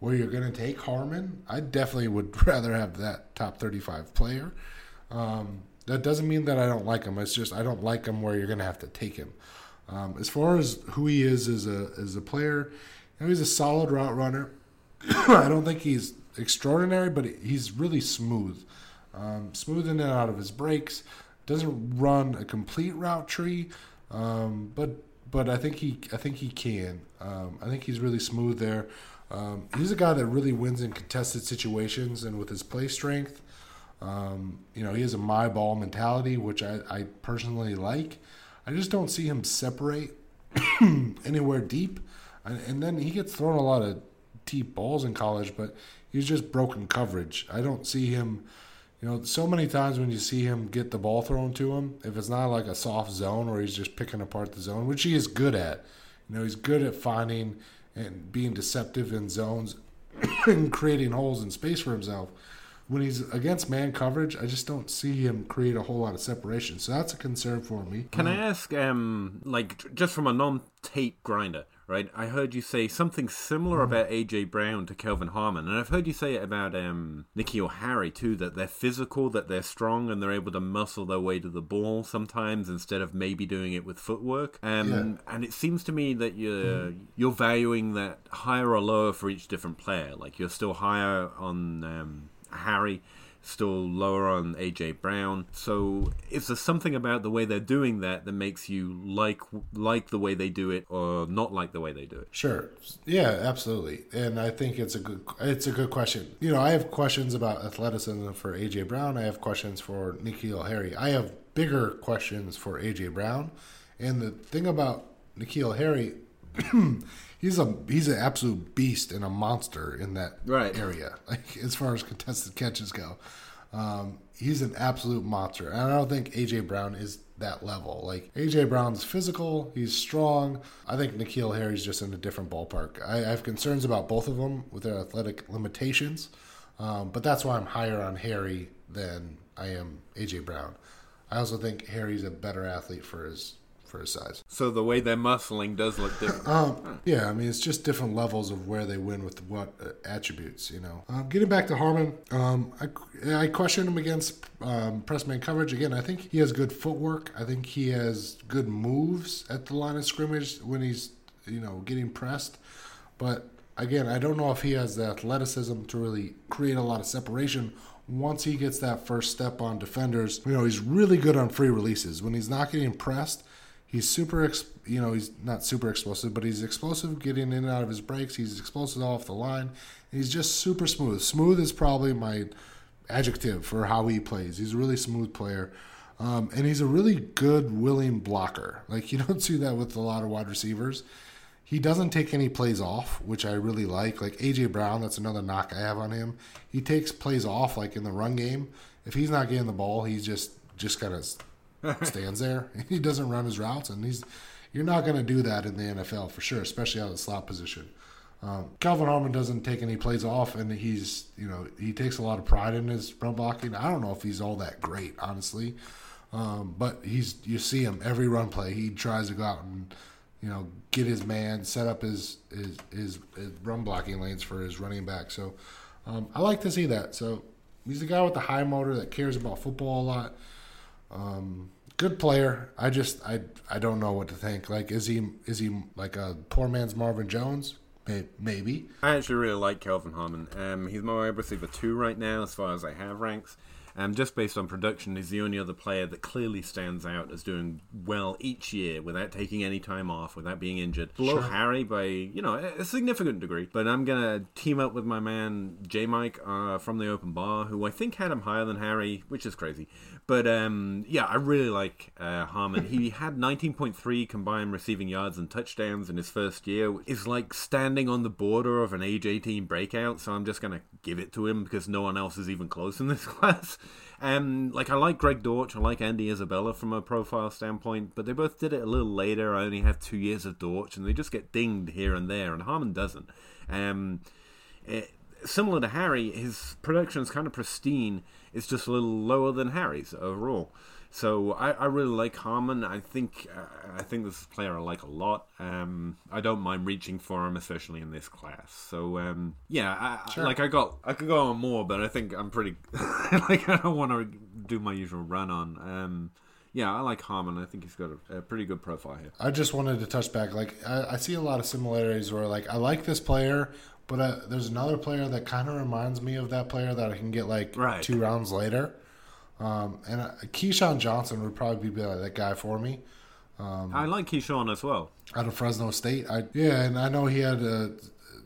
[SPEAKER 6] where you're going to take Harmon, I definitely would rather have that top 35 player. Um, that doesn't mean that I don't like him. It's just I don't like him where you're going to have to take him. Um, as far as who he is as a as a player, know, he's a solid route runner. I don't think he's extraordinary, but he's really smooth. Um, smooth in and out of his breaks. Doesn't run a complete route tree, um, but but I think he I think he can. Um, I think he's really smooth there. Um, he's a guy that really wins in contested situations and with his play strength. Um, you know, he has a my ball mentality, which I, I personally like. I just don't see him separate anywhere deep. And, and then he gets thrown a lot of deep balls in college, but he's just broken coverage. I don't see him. You know, so many times when you see him get the ball thrown to him, if it's not like a soft zone where he's just picking apart the zone, which he is good at. You know, he's good at finding and being deceptive in zones. and creating holes in space for himself. When he's against man coverage, I just don't see him create a whole lot of separation. So that's a concern for me.
[SPEAKER 5] Can I ask, um, like, just from a non-tape grinder, right? I heard you say something similar about AJ Brown to Kelvin Harmon, and I've heard you say it about um, N'Keal Harry too. That they're physical, that they're strong, and they're able to muscle their way to the ball sometimes instead of maybe doing it with footwork. Um, And it seems to me that you're you're valuing that higher or lower for each different player. Like you're still higher on um, Harry still lower on AJ Brown. So is there something about the way they're doing that that makes you like like the way they do it or not like the way they do it?
[SPEAKER 6] Sure. Yeah, absolutely. And I think it's a good it's a good question. You know, I have questions about athleticism for AJ Brown. I have questions for N'Keal Harry. I have bigger questions for AJ Brown. And the thing about N'Keal Harry, he's a he's an absolute beast and a monster in that
[SPEAKER 5] Right.
[SPEAKER 6] area. Like as far as contested catches go. Um, he's an absolute monster. And I don't think AJ Brown is that level. Like AJ Brown's physical, he's strong. I think N'Keal Harry's just in a different ballpark. I, I have concerns about both of them with their athletic limitations, um, but that's why I'm higher on Harry than I am AJ Brown. I also think Harry's a better athlete for his for his size.
[SPEAKER 5] So the way they're muscling does look different.
[SPEAKER 6] Um, yeah, I mean it's just different levels of where they win with what uh, attributes, you know. Um, getting back to Harmon, um, I, I question him against um, press man coverage again. I think he has good footwork. I think he has good moves at the line of scrimmage when he's you know getting pressed. But again, I don't know if he has the athleticism to really create a lot of separation. Once he gets that first step on defenders, you know he's really good on free releases. When he's not getting pressed, He's super, ex- you know, he's not super explosive, but he's explosive getting in and out of his breaks. He's explosive off the line. He's just super smooth. Smooth is probably my adjective for how he plays. He's a really smooth player. Um, and he's a really good, willing blocker. Like, you don't see that with a lot of wide receivers. He doesn't take any plays off, which I really like. Like AJ Brown, that's another knock I have on him. He takes plays off, like in the run game. If he's not getting the ball, he's just just kind of stands there. He doesn't run his routes, and he's you're not going to do that in the NFL for sure, especially out of the slot position. Um, Kelvin Harmon doesn't take any plays off, and he's you know he takes a lot of pride in his run blocking. I don't know if he's all that great, honestly, um, but he's you see him every run play. He tries to go out and you know get his man, set up his his his, his run blocking lanes for his running back. So um, I like to see that. So he's the guy with the high motor that cares about football a lot. Um, good player. I just I I don't know what to think. Like, is he is he like a poor man's Marvin Jones? Maybe.
[SPEAKER 5] I actually really like Kelvin Harmon. Um, he's my wide receiver two right now, as far as I have ranks. Um, just based on production, he's the only other player that clearly stands out as doing well each year without taking any time off, without being injured. Below Harry by you know a a significant degree. But I'm gonna team up with my man J Mike uh, from the Open Bar, who I think had him higher than Harry, which is crazy. But um, yeah, I really like uh, Harmon. he had 19.3 combined receiving yards and touchdowns in his first year. Is like standing on the border of an age 18 breakout. So I'm just gonna give it to him because no one else is even close in this class. Um, like I like Greg Dortch, I like Andy Isabella from a profile standpoint, but they both did it a little later. I only have two years of Dortch, and they just get dinged here and there, and Harmon doesn't. Um, it, similar to Harry, his production is kind of pristine. It's just a little lower than Harry's overall. So I, I really like Harmon. I think uh, I think this is a player I like a lot. Um, I don't mind reaching for him, especially in this class. So um, yeah, I, I- like I got I could go on more, but I think I'm pretty like I don't want to do my usual run on. Um, yeah, I like Harmon. I think he's got a, a pretty good profile here.
[SPEAKER 6] I just wanted to touch back. Like, I, I see a lot of similarities where, like, I like this player, but uh, there's another player that kind of reminds me of that player that I can get like
[SPEAKER 5] Right.
[SPEAKER 6] two rounds later. Um, and uh, KeeSean Johnson would probably be that guy for me.
[SPEAKER 5] I like Keyshawn as well.
[SPEAKER 6] out of Fresno State. I yeah, and I know he had uh,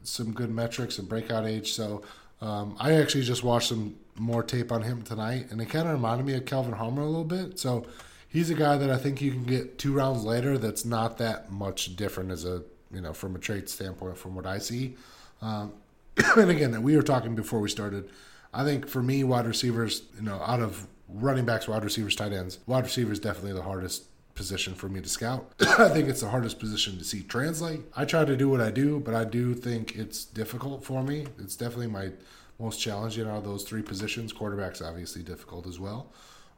[SPEAKER 6] some good metrics and breakout age. So um, I actually just watched some more tape on him tonight, and it kind of reminded me of Kelvin Harmon a little bit. So he's a guy that I think you can get two rounds later. That's not that much different as a you know from a trade standpoint from what I see. Um, and again, we were talking before we started. I think for me, wide receivers, you know, out of running backs, wide receivers, tight ends, wide receivers definitely the hardest position for me to scout. I think it's the hardest position to see translate. I try to do what I do, but I do think it's difficult for me. It's definitely my most challenging out of those three positions. Quarterback's obviously difficult as well.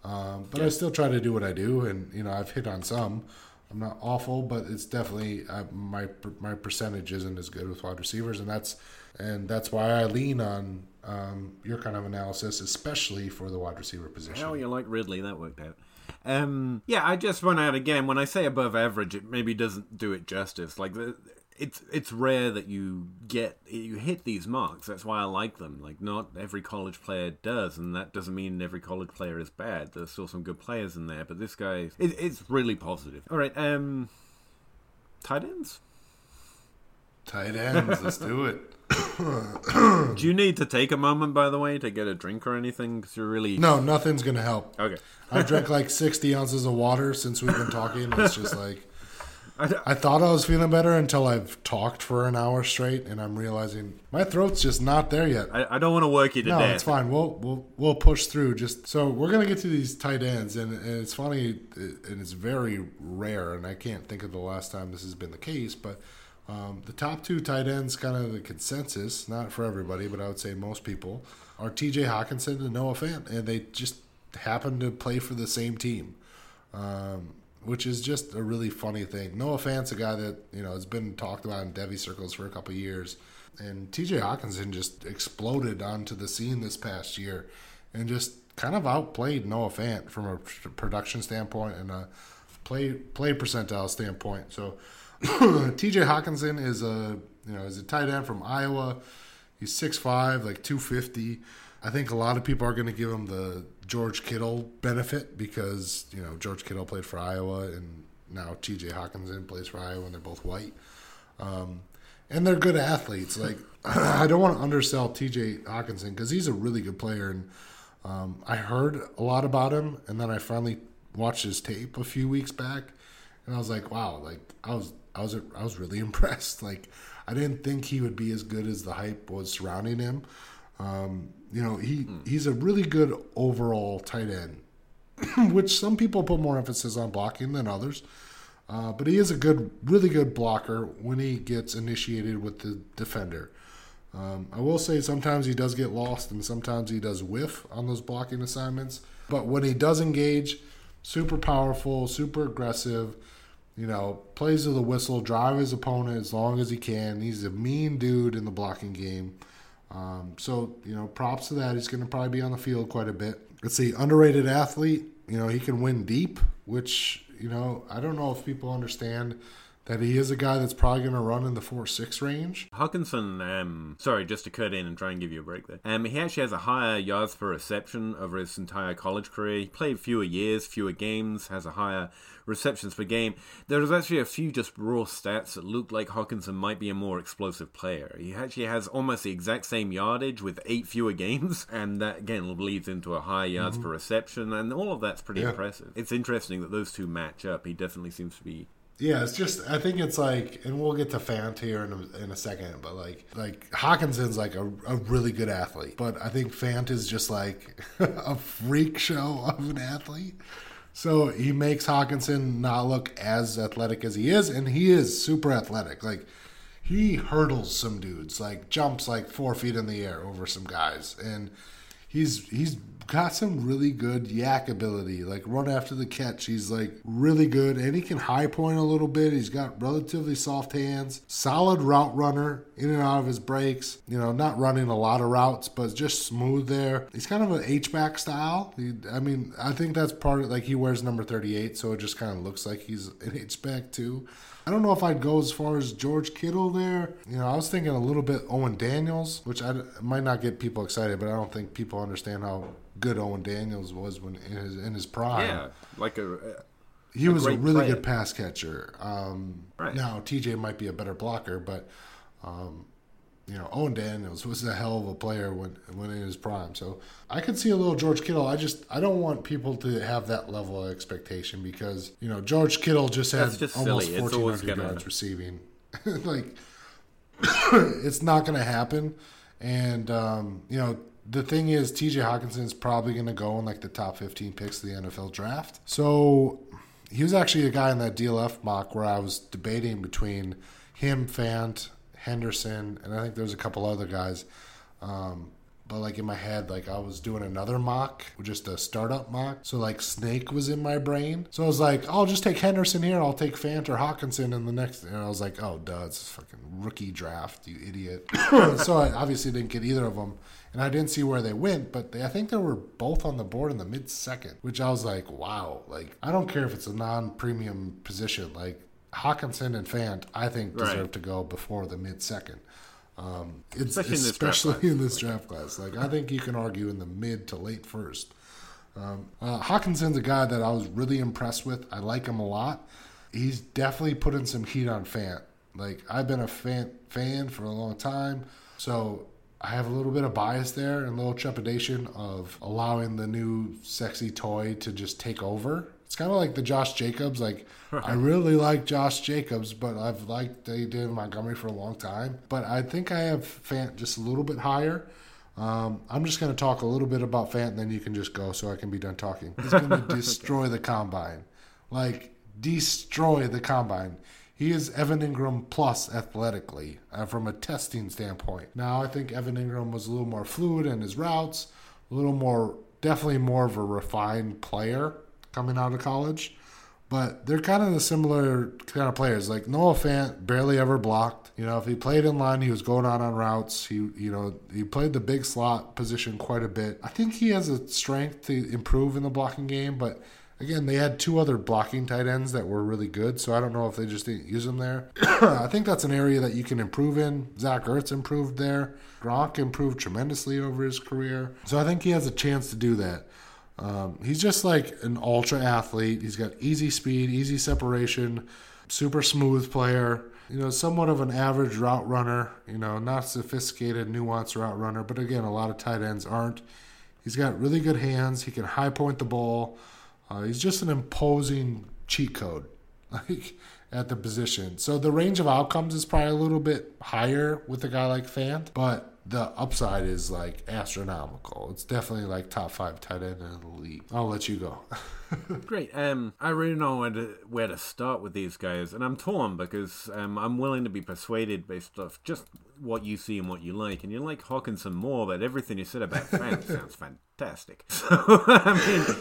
[SPEAKER 6] Um, but I still try to do what I do, and you know I've hit on some. I'm not awful, but it's definitely uh, my my percentage isn't as good with wide receivers, and that's and that's why I lean on um, your kind of analysis, especially for the wide receiver position.
[SPEAKER 5] How you like Ridley? That worked out. Um, yeah, I just run out again. When I say above average, it maybe doesn't do it justice. Like the, it's it's rare that you get you hit these marks. That's why I like them. Like not every college player does, and that doesn't mean every college player is bad. There's still some good players in there, but this guy it, it's really positive. All right, um, tight ends.
[SPEAKER 6] Tight ends, let's do it.
[SPEAKER 5] Do you need to take a moment, by the way, to get a drink or anything? Because you're really
[SPEAKER 6] No, nothing's gonna help.
[SPEAKER 5] okay.
[SPEAKER 6] I drank like 60 ounces of water since we've been talking. It's just like
[SPEAKER 5] I,
[SPEAKER 6] I thought I was feeling better until I've talked for an hour straight, and I'm realizing my throat's just not there yet.
[SPEAKER 5] I, I don't want to work you to
[SPEAKER 6] No,
[SPEAKER 5] death.
[SPEAKER 6] it's fine. We'll we'll we'll push through. Just so we're gonna get to these tight ends, and, and it's funny, and it's very rare, and I can't think of the last time this has been the case. But um, the top two tight ends, kind of the consensus, not for everybody, but I would say most people, are T.J. Hockenson and Noah Fant, and they just happen to play for the same team. Um, which is just a really funny thing. Noah Fant's a guy that you know has been talked about in Devy circles for a couple years, and T.J. Hockenson just exploded onto the scene this past year, and just kind of outplayed Noah Fant from a production standpoint and a play play percentile standpoint. So T.J. Hockenson is a you know is a tight end from Iowa. He's 6'5", like two fifty. I think a lot of people are going to give him the George Kittle benefit because you know George Kittle played for Iowa and now T.J. Hockenson plays for Iowa and they're both white, um, and they're good athletes. Like I don't want to undersell T.J. Hockenson because he's a really good player and um, I heard a lot about him and then I finally watched his tape a few weeks back and I was like, wow, like I was I was I was really impressed. Like I didn't think he would be as good as the hype was surrounding him. Um, you know, he he's a really good overall tight end, which some people put more emphasis on blocking than others. Uh, but he is a good, really good blocker when he gets initiated with the defender. Um, I will say sometimes he does get lost and sometimes he does whiff on those blocking assignments. But when he does engage, super powerful, super aggressive, you know, plays to the whistle, drive his opponent as long as he can. He's a mean dude in the blocking game. Um, so, you know, props to that. He's going to probably be on the field quite a bit. Let's see, underrated athlete. You know, he can win deep, which, you know, I don't know if people understand that he is a guy that's probably going to run in the 4 6 range.
[SPEAKER 5] Hockenson, um, sorry, just to cut in and try and give you a break there. Um, he actually has a higher yards per reception over his entire college career. He played fewer years, fewer games, has a higher receptions per game. There was actually a few just raw stats that looked like Hockenson might be a more explosive player. He actually has almost the exact same yardage with eight fewer games, and that again leads into a higher yards per reception, and all of that's pretty
[SPEAKER 6] Yeah.
[SPEAKER 5] impressive. It's interesting that those two match up. He definitely seems to be
[SPEAKER 6] Yeah, it's just I think it's like, and we'll get to Fant here in a, in a second, but like like Hockenson's like a, a really good athlete, but I think Fant is just like a freak show of an athlete. So he makes Hockenson not look as athletic as he is, and he is super athletic. Like he hurdles some dudes, like jumps like four feet in the air over some guys, and he's he's got some really good YAC ability. Like run after the catch, he's like really good, and he can high point a little bit. He's got relatively soft hands, solid route runner in and out of his breaks. You know, not running a lot of routes, but just smooth there. He's kind of an H back style. He, I mean, I think that's part of like he wears number thirty eight, so it just kind of looks like he's an H back too. I don't know if I'd go as far as George Kittle there. You know, I was thinking a little bit Owen Daniels, which I might not get people excited, but I don't think people understand how good Owen Daniels was when in his in his prime.
[SPEAKER 5] yeah like a. a
[SPEAKER 6] he was a really
[SPEAKER 5] player.
[SPEAKER 6] good pass catcher. Um,
[SPEAKER 5] Right.
[SPEAKER 6] Now TJ might be a better blocker, but um, you know Owen Daniels was a hell of a player when when in his prime. So I could see a little George Kittle. I just I don't want people to have that level of expectation because you know George Kittle just had
[SPEAKER 5] just
[SPEAKER 6] almost
[SPEAKER 5] fourteen hundred It's
[SPEAKER 6] fourteen
[SPEAKER 5] always
[SPEAKER 6] hundred
[SPEAKER 5] gonna-
[SPEAKER 6] yards receiving. like it's not going to happen. And um, you know, the thing is, T.J. Hockenson is probably going to go in like the top 15 picks of the NFL draft. So he was actually a guy in that DLF mock where I was debating between him, Fant, Henderson, and I think there was a couple other guys. Um, but like in my head, like I was doing another mock, just a startup mock. So like Snake was in my brain. So I was like, I'll just take Henderson here. I'll take Fant or Hockenson in the next. And I was like, oh, duh, it's a fucking rookie draft, you idiot. so I obviously didn't get either of them. And I didn't see where they went, but they, I think they were both on the board in the mid second, which I was like, wow. Like, I don't care if it's a non premium position. Like, Hockenson and Fant, I think,
[SPEAKER 5] Right.
[SPEAKER 6] deserve to go before the mid second. Um, it's,
[SPEAKER 5] Especially in this draft
[SPEAKER 6] especially
[SPEAKER 5] class.
[SPEAKER 6] in this draft class. Like, I think you can argue in the mid to late first. Um, uh, Hockenson's a guy that I was really impressed with. I like him a lot. He's definitely putting some heat on Fant. Like I've been a fan fan for a long time, so I have a little bit of bias there and a little trepidation of allowing the new sexy toy to just take over. It's kind of like the Josh Jacobs. Like I really like Josh Jacobs, but I've liked David Montgomery for a long time. But I think I have Fant just a little bit higher. Um, I'm just going to talk a little bit about Fant, and then you can just go so I can be done talking. He's going to destroy the combine. Like, destroy the combine. He is Evan Engram plus athletically uh, from a testing standpoint. Now, I think Evan Engram was a little more fluid in his routes, a little more, definitely more of a refined player coming out of college. But they're kind of the similar kind of players. Like Noah Fant barely ever blocked. You know, if he played in line, he was going out on routes. He, you know, he played the big slot position quite a bit. I think he has a strength to improve in the blocking game. But again, they had two other blocking tight ends that were really good. So I don't know if they just didn't use them there. I think that's an area that you can improve in. Zach Ertz improved there. Gronk improved tremendously over his career. So I think he has a chance to do that. Um, he's just like an ultra athlete. He's got easy speed, easy separation, super smooth player. You know, somewhat of an average route runner. You know, not sophisticated, nuanced route runner. But again, a lot of tight ends aren't. He's got really good hands. He can high point the ball. Uh, he's just an imposing cheat code, like at the position. So the range of outcomes is probably a little bit higher with a guy like Fant, but the upside is like astronomical. It's definitely like top five tight end in the league. I'll let you go.
[SPEAKER 5] Great. Um, I really know where to, where to start with these guys, and I'm torn because um, I'm willing to be persuaded based off just what you see and what you like, and you like Hockenson more, but everything you said about Fant sounds fantastic. So I mean,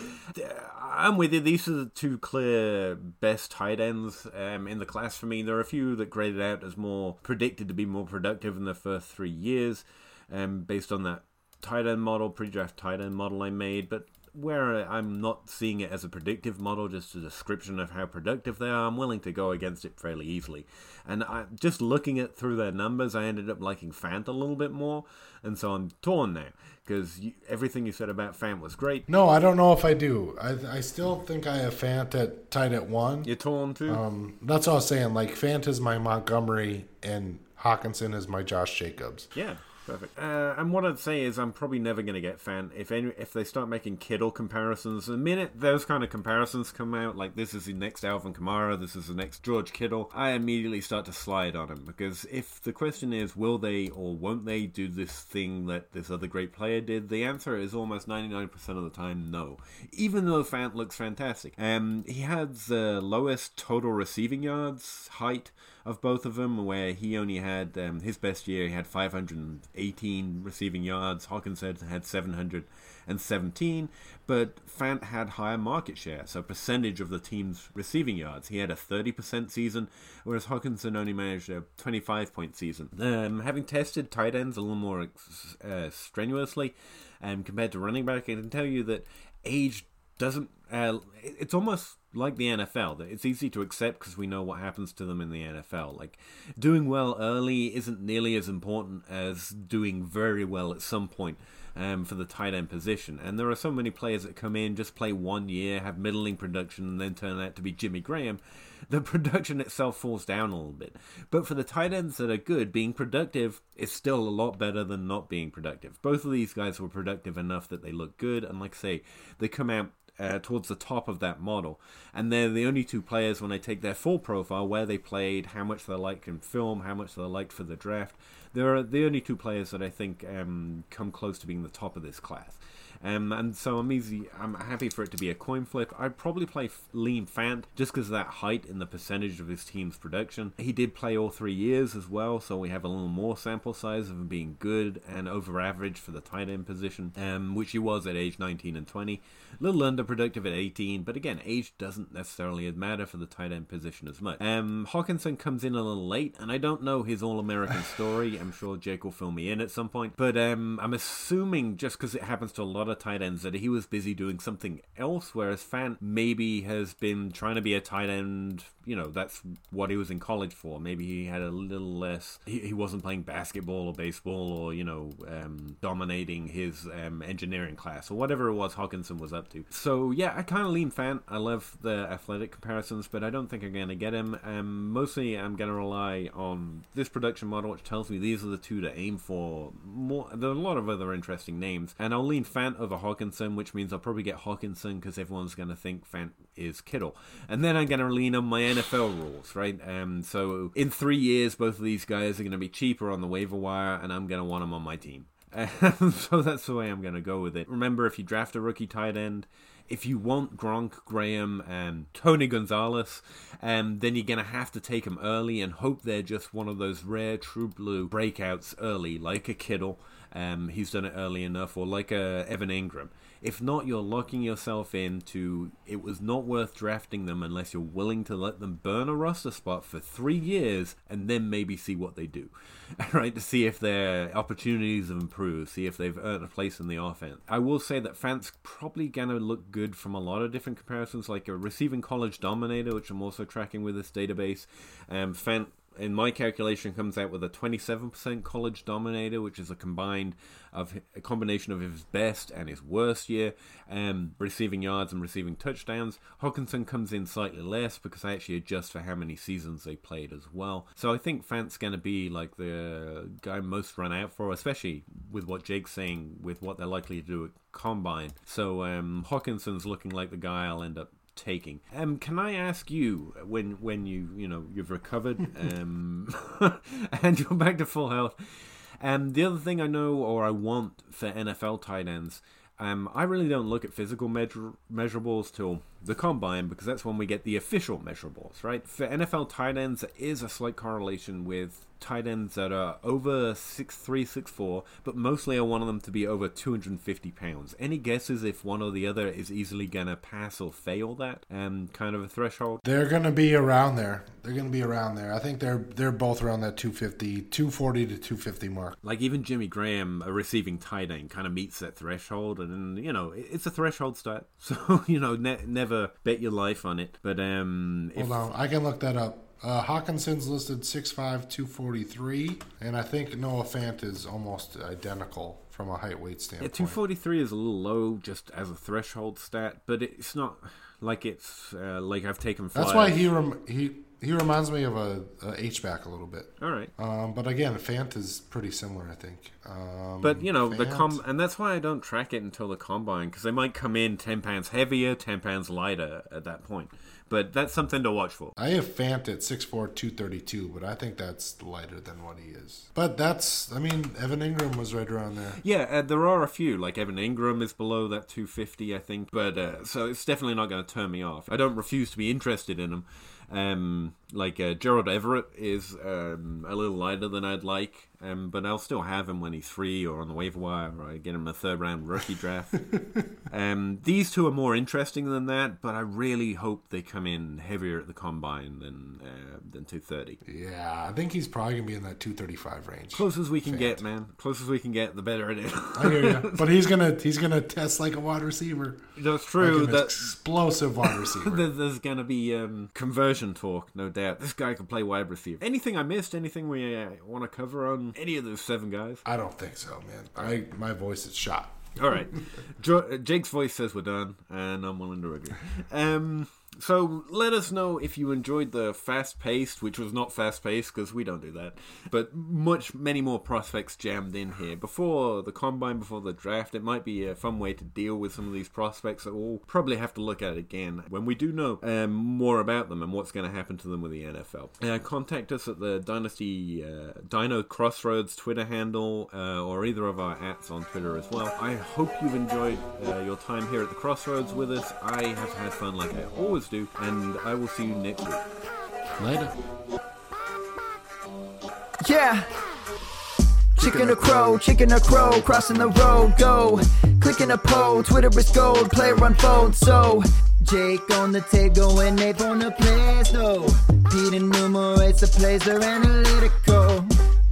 [SPEAKER 5] I'm with you. These are the two clear best tight ends um, in the class for me. There are a few that graded out as more predicted to be more productive in their first three years, um, based on that tight end model, pre-draft tight end model I made, but where I'm not seeing it as a predictive model, just a description of how productive they are, I'm willing to go against it fairly easily. And I, just looking at through their numbers, I ended up liking Fant a little bit more, and so I'm torn now because everything you said about Fant was great.
[SPEAKER 6] no, I don't know if I do. I, I still think I have Fant at tight at one.
[SPEAKER 5] You're torn too.
[SPEAKER 6] Um, that's all I was saying. Like Fant is my Montgomery and Hockenson is my Josh Jacobs.
[SPEAKER 5] Yeah, perfect. Uh, and what I'd say is, I'm probably never going to get fan if any if they start making Kittle comparisons. The minute those kind of comparisons come out, like this is the next Alvin Kamara, this is the next George Kittle, I immediately start to slide on him because if the question is, will they or won't they do this thing that this other great player did, the answer is almost 99% of the time no. Even though Fant looks fantastic, um, he had the lowest total receiving yards height of both of them, where he only had um, his best year. He had 518 receiving yards. Hawkins had 717, but Fant had higher market share, so percentage of the team's receiving yards. He had a 30% season, whereas Hockenson only managed a 25 point season. Um, having tested tight ends a little more uh, strenuously um, compared to running back, I can tell you that age doesn't. Uh, it's almost like the NFL. That it's easy to accept because we know what happens to them in the NFL. Like doing well early isn't nearly as important as doing very well at some point. Um, for the tight end position, and there are so many players that come in, just play one year, have middling production, and then turn out to be Jimmy Graham. The production itself falls down a little bit. But for the tight ends that are good, being productive is still a lot better than not being productive. Both of these guys were productive enough that they look good, and like I say, they come out uh, towards the top of that model. And they're the only two players when I take their full profile, where they played, how much they're liked in film, how much they're liked for the draft. They're the only two players that I think um, come close to being the top of this class. Um, and so I'm easy. I'm happy for it to be a coin flip. I'd probably play Liam Fant just because of that height in the percentage of his team's production. He did play all three years as well, so we have a little more sample size of him being good and over average for the tight end position, um, which he was at age 19 and 20. A little underproductive at 18, but again, age doesn't necessarily matter for the tight end position as much. Um, Hockenson comes in a little late, and I don't know his All American story. I'm sure Jake will fill me in at some point, but um, I'm assuming just because it happens to a lot of tight ends that he was busy doing something else, whereas Fant maybe has been trying to be a tight end. You know, that's what he was in college for. Maybe he had a little less. He, he wasn't playing basketball or baseball or you know um, dominating his um, engineering class or whatever it was Hockenson was up to. So yeah, I kind of lean Fant. I love the athletic comparisons, but I don't think I'm gonna get him. Um, mostly, I'm gonna rely on this production model, which tells me these are the two to aim for. More, there are a lot of other interesting names, and I'll lean Fant over Hockenson, which means I'll probably get Hockenson because everyone's gonna think Fant is Kittle, and then I'm gonna lean on my NFL rules, right? Um, so in three years, both of these guys are gonna be cheaper on the waiver wire, and I'm gonna want them on my team. So that's the way I'm going to go with it. Remember, if you draft a rookie tight end, if you want Gronk, Graham, and Tony Gonzalez, um, then you're going to have to take them early and hope they're just one of those rare true blue breakouts early, like a Kittle. Um, he's done it early enough, or like a Evan Engram. If not, you're locking yourself into it was not worth drafting them unless you're willing to let them burn a roster spot for three years and then maybe see what they do. Right? To see if their opportunities have improved, see if they've earned a place in the offense. I will say that Fant's probably going to look good from a lot of different comparisons, like a receiving college dominator, which I'm also tracking with this database. Um, Fant in my calculation comes out with a 27% college dominator which is a combined of a combination of his best and his worst year um, receiving yards and receiving touchdowns. Hockenson comes in slightly less because i actually adjust for how many seasons they played as well. So i think fant's going to be like the guy most run out for especially with what jake's saying with what they're likely to do at combine. So um, hockenson's looking like the guy i'll end up taking. Um, can I ask you when when you you know you've recovered um, and you're back to full health? Um, the other thing I know or I want for NFL tight ends, um, I really don't look at physical measure, measurables till the combine because that's when we get the official measurables, right? For NFL tight ends, there is a slight correlation with tight ends that are over 6'3, 6'4, but mostly I want them to be over 250 pounds. Any guesses if one or the other is easily going to pass or fail that um, kind of a threshold?
[SPEAKER 6] They're going to be around there. They're going to be around there. I think they're they're both around that 250, 240 to 250 mark.
[SPEAKER 5] Like even Jimmy Graham, a receiving tight end, kind of meets that threshold, and you know it's a threshold stat, so you know ne- never bet your life on it. But um, if,
[SPEAKER 6] Hold on, I can look that up. Uh, Hockenson's listed 6'5", 243, and I think Noah Fant is almost identical from a height weight
[SPEAKER 5] yeah,
[SPEAKER 6] standpoint.
[SPEAKER 5] 243 is a little low just as a threshold stat, but it's not like it's uh, like I've taken.
[SPEAKER 6] That's why he rem- he he reminds me of a, a H back a little bit.
[SPEAKER 5] All right.
[SPEAKER 6] Um, but again, Fant is pretty similar, I think. Um,
[SPEAKER 5] But you know the
[SPEAKER 6] Fant-
[SPEAKER 5] com, and that's why I don't track it until the combine because they might come in ten pounds heavier, ten pounds lighter at that point. But that's something to watch for.
[SPEAKER 6] I have Fant at 6'4", 232, but I think that's lighter than what he is. But that's, I mean, Evan Engram was right around there.
[SPEAKER 5] Yeah, uh, there are a few. Like Evan Engram is below that 250, I think. But uh, so it's definitely not going to turn me off. I don't refuse to be interested in him. Um, like uh, Gerald Everett is um, a little lighter than I'd like, um, but I'll still have him when he's free or on the waiver wire, or I get him a third round rookie draft. um, these two are more interesting than that, but I really hope they come in heavier at the combine than uh, than 230.
[SPEAKER 6] Yeah, I think he's probably going to be in that 235 range.
[SPEAKER 5] Close as we can get, man. Close as we can get, the better it is.
[SPEAKER 6] I hear you. But he's gonna he's gonna test like a wide receiver.
[SPEAKER 5] That's true.
[SPEAKER 6] an
[SPEAKER 5] that
[SPEAKER 6] explosive wide receiver.
[SPEAKER 5] There- There's going to be um, conversion talk, no doubt. This guy can play wide receiver. Anything I missed? Anything we uh, want to cover on any of those seven guys?
[SPEAKER 6] I don't think so, man. I my voice is shot.
[SPEAKER 5] All right. Jo- Jake's voice says we're done, and I'm willing to agree. Um, So let us know if you enjoyed the fast paced, which was not fast paced because we don't do that, but much, many more prospects jammed in here. Before the combine, before the draft, it might be a fun way to deal with some of these prospects that we'll probably have to look at again when we do know um, more about them and what's going to happen to them with the NFL. Uh, contact us at the Dynasty uh, Dyno Crossroads Twitter handle uh, or either of our apps on Twitter as well. I hope you've enjoyed uh, your time here at the Crossroads with us. I have had fun like I always do, and I will see you next week.
[SPEAKER 6] Later.
[SPEAKER 4] Yeah. Chicken or crow, chicken or crow, crossing the road, go. Clicking a pole, Twitter is gold, player unfold, so. Jake on the table and Abe on the plays, no. Pete enumerates the plays, they're analytical.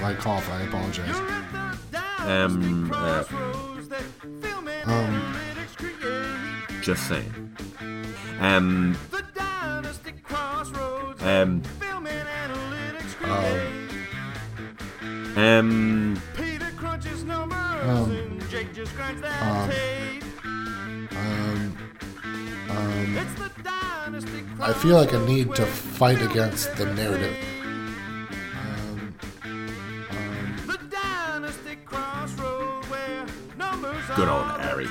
[SPEAKER 6] If I cough, I apologize.
[SPEAKER 5] Um, uh,
[SPEAKER 6] Um,
[SPEAKER 5] just saying. Um, um, um,
[SPEAKER 6] um, um, um, um, I feel like I need to fight against the narrative.
[SPEAKER 5] Good old Harry.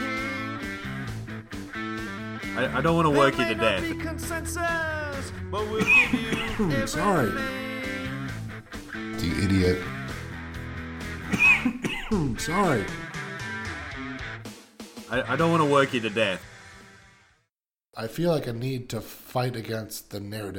[SPEAKER 5] I, I don't want to work you to death.
[SPEAKER 6] I'm hmm, sorry. You idiot. Hmm, sorry.
[SPEAKER 5] I, I don't want to work you to death.
[SPEAKER 6] I feel like I need to fight against the narrative.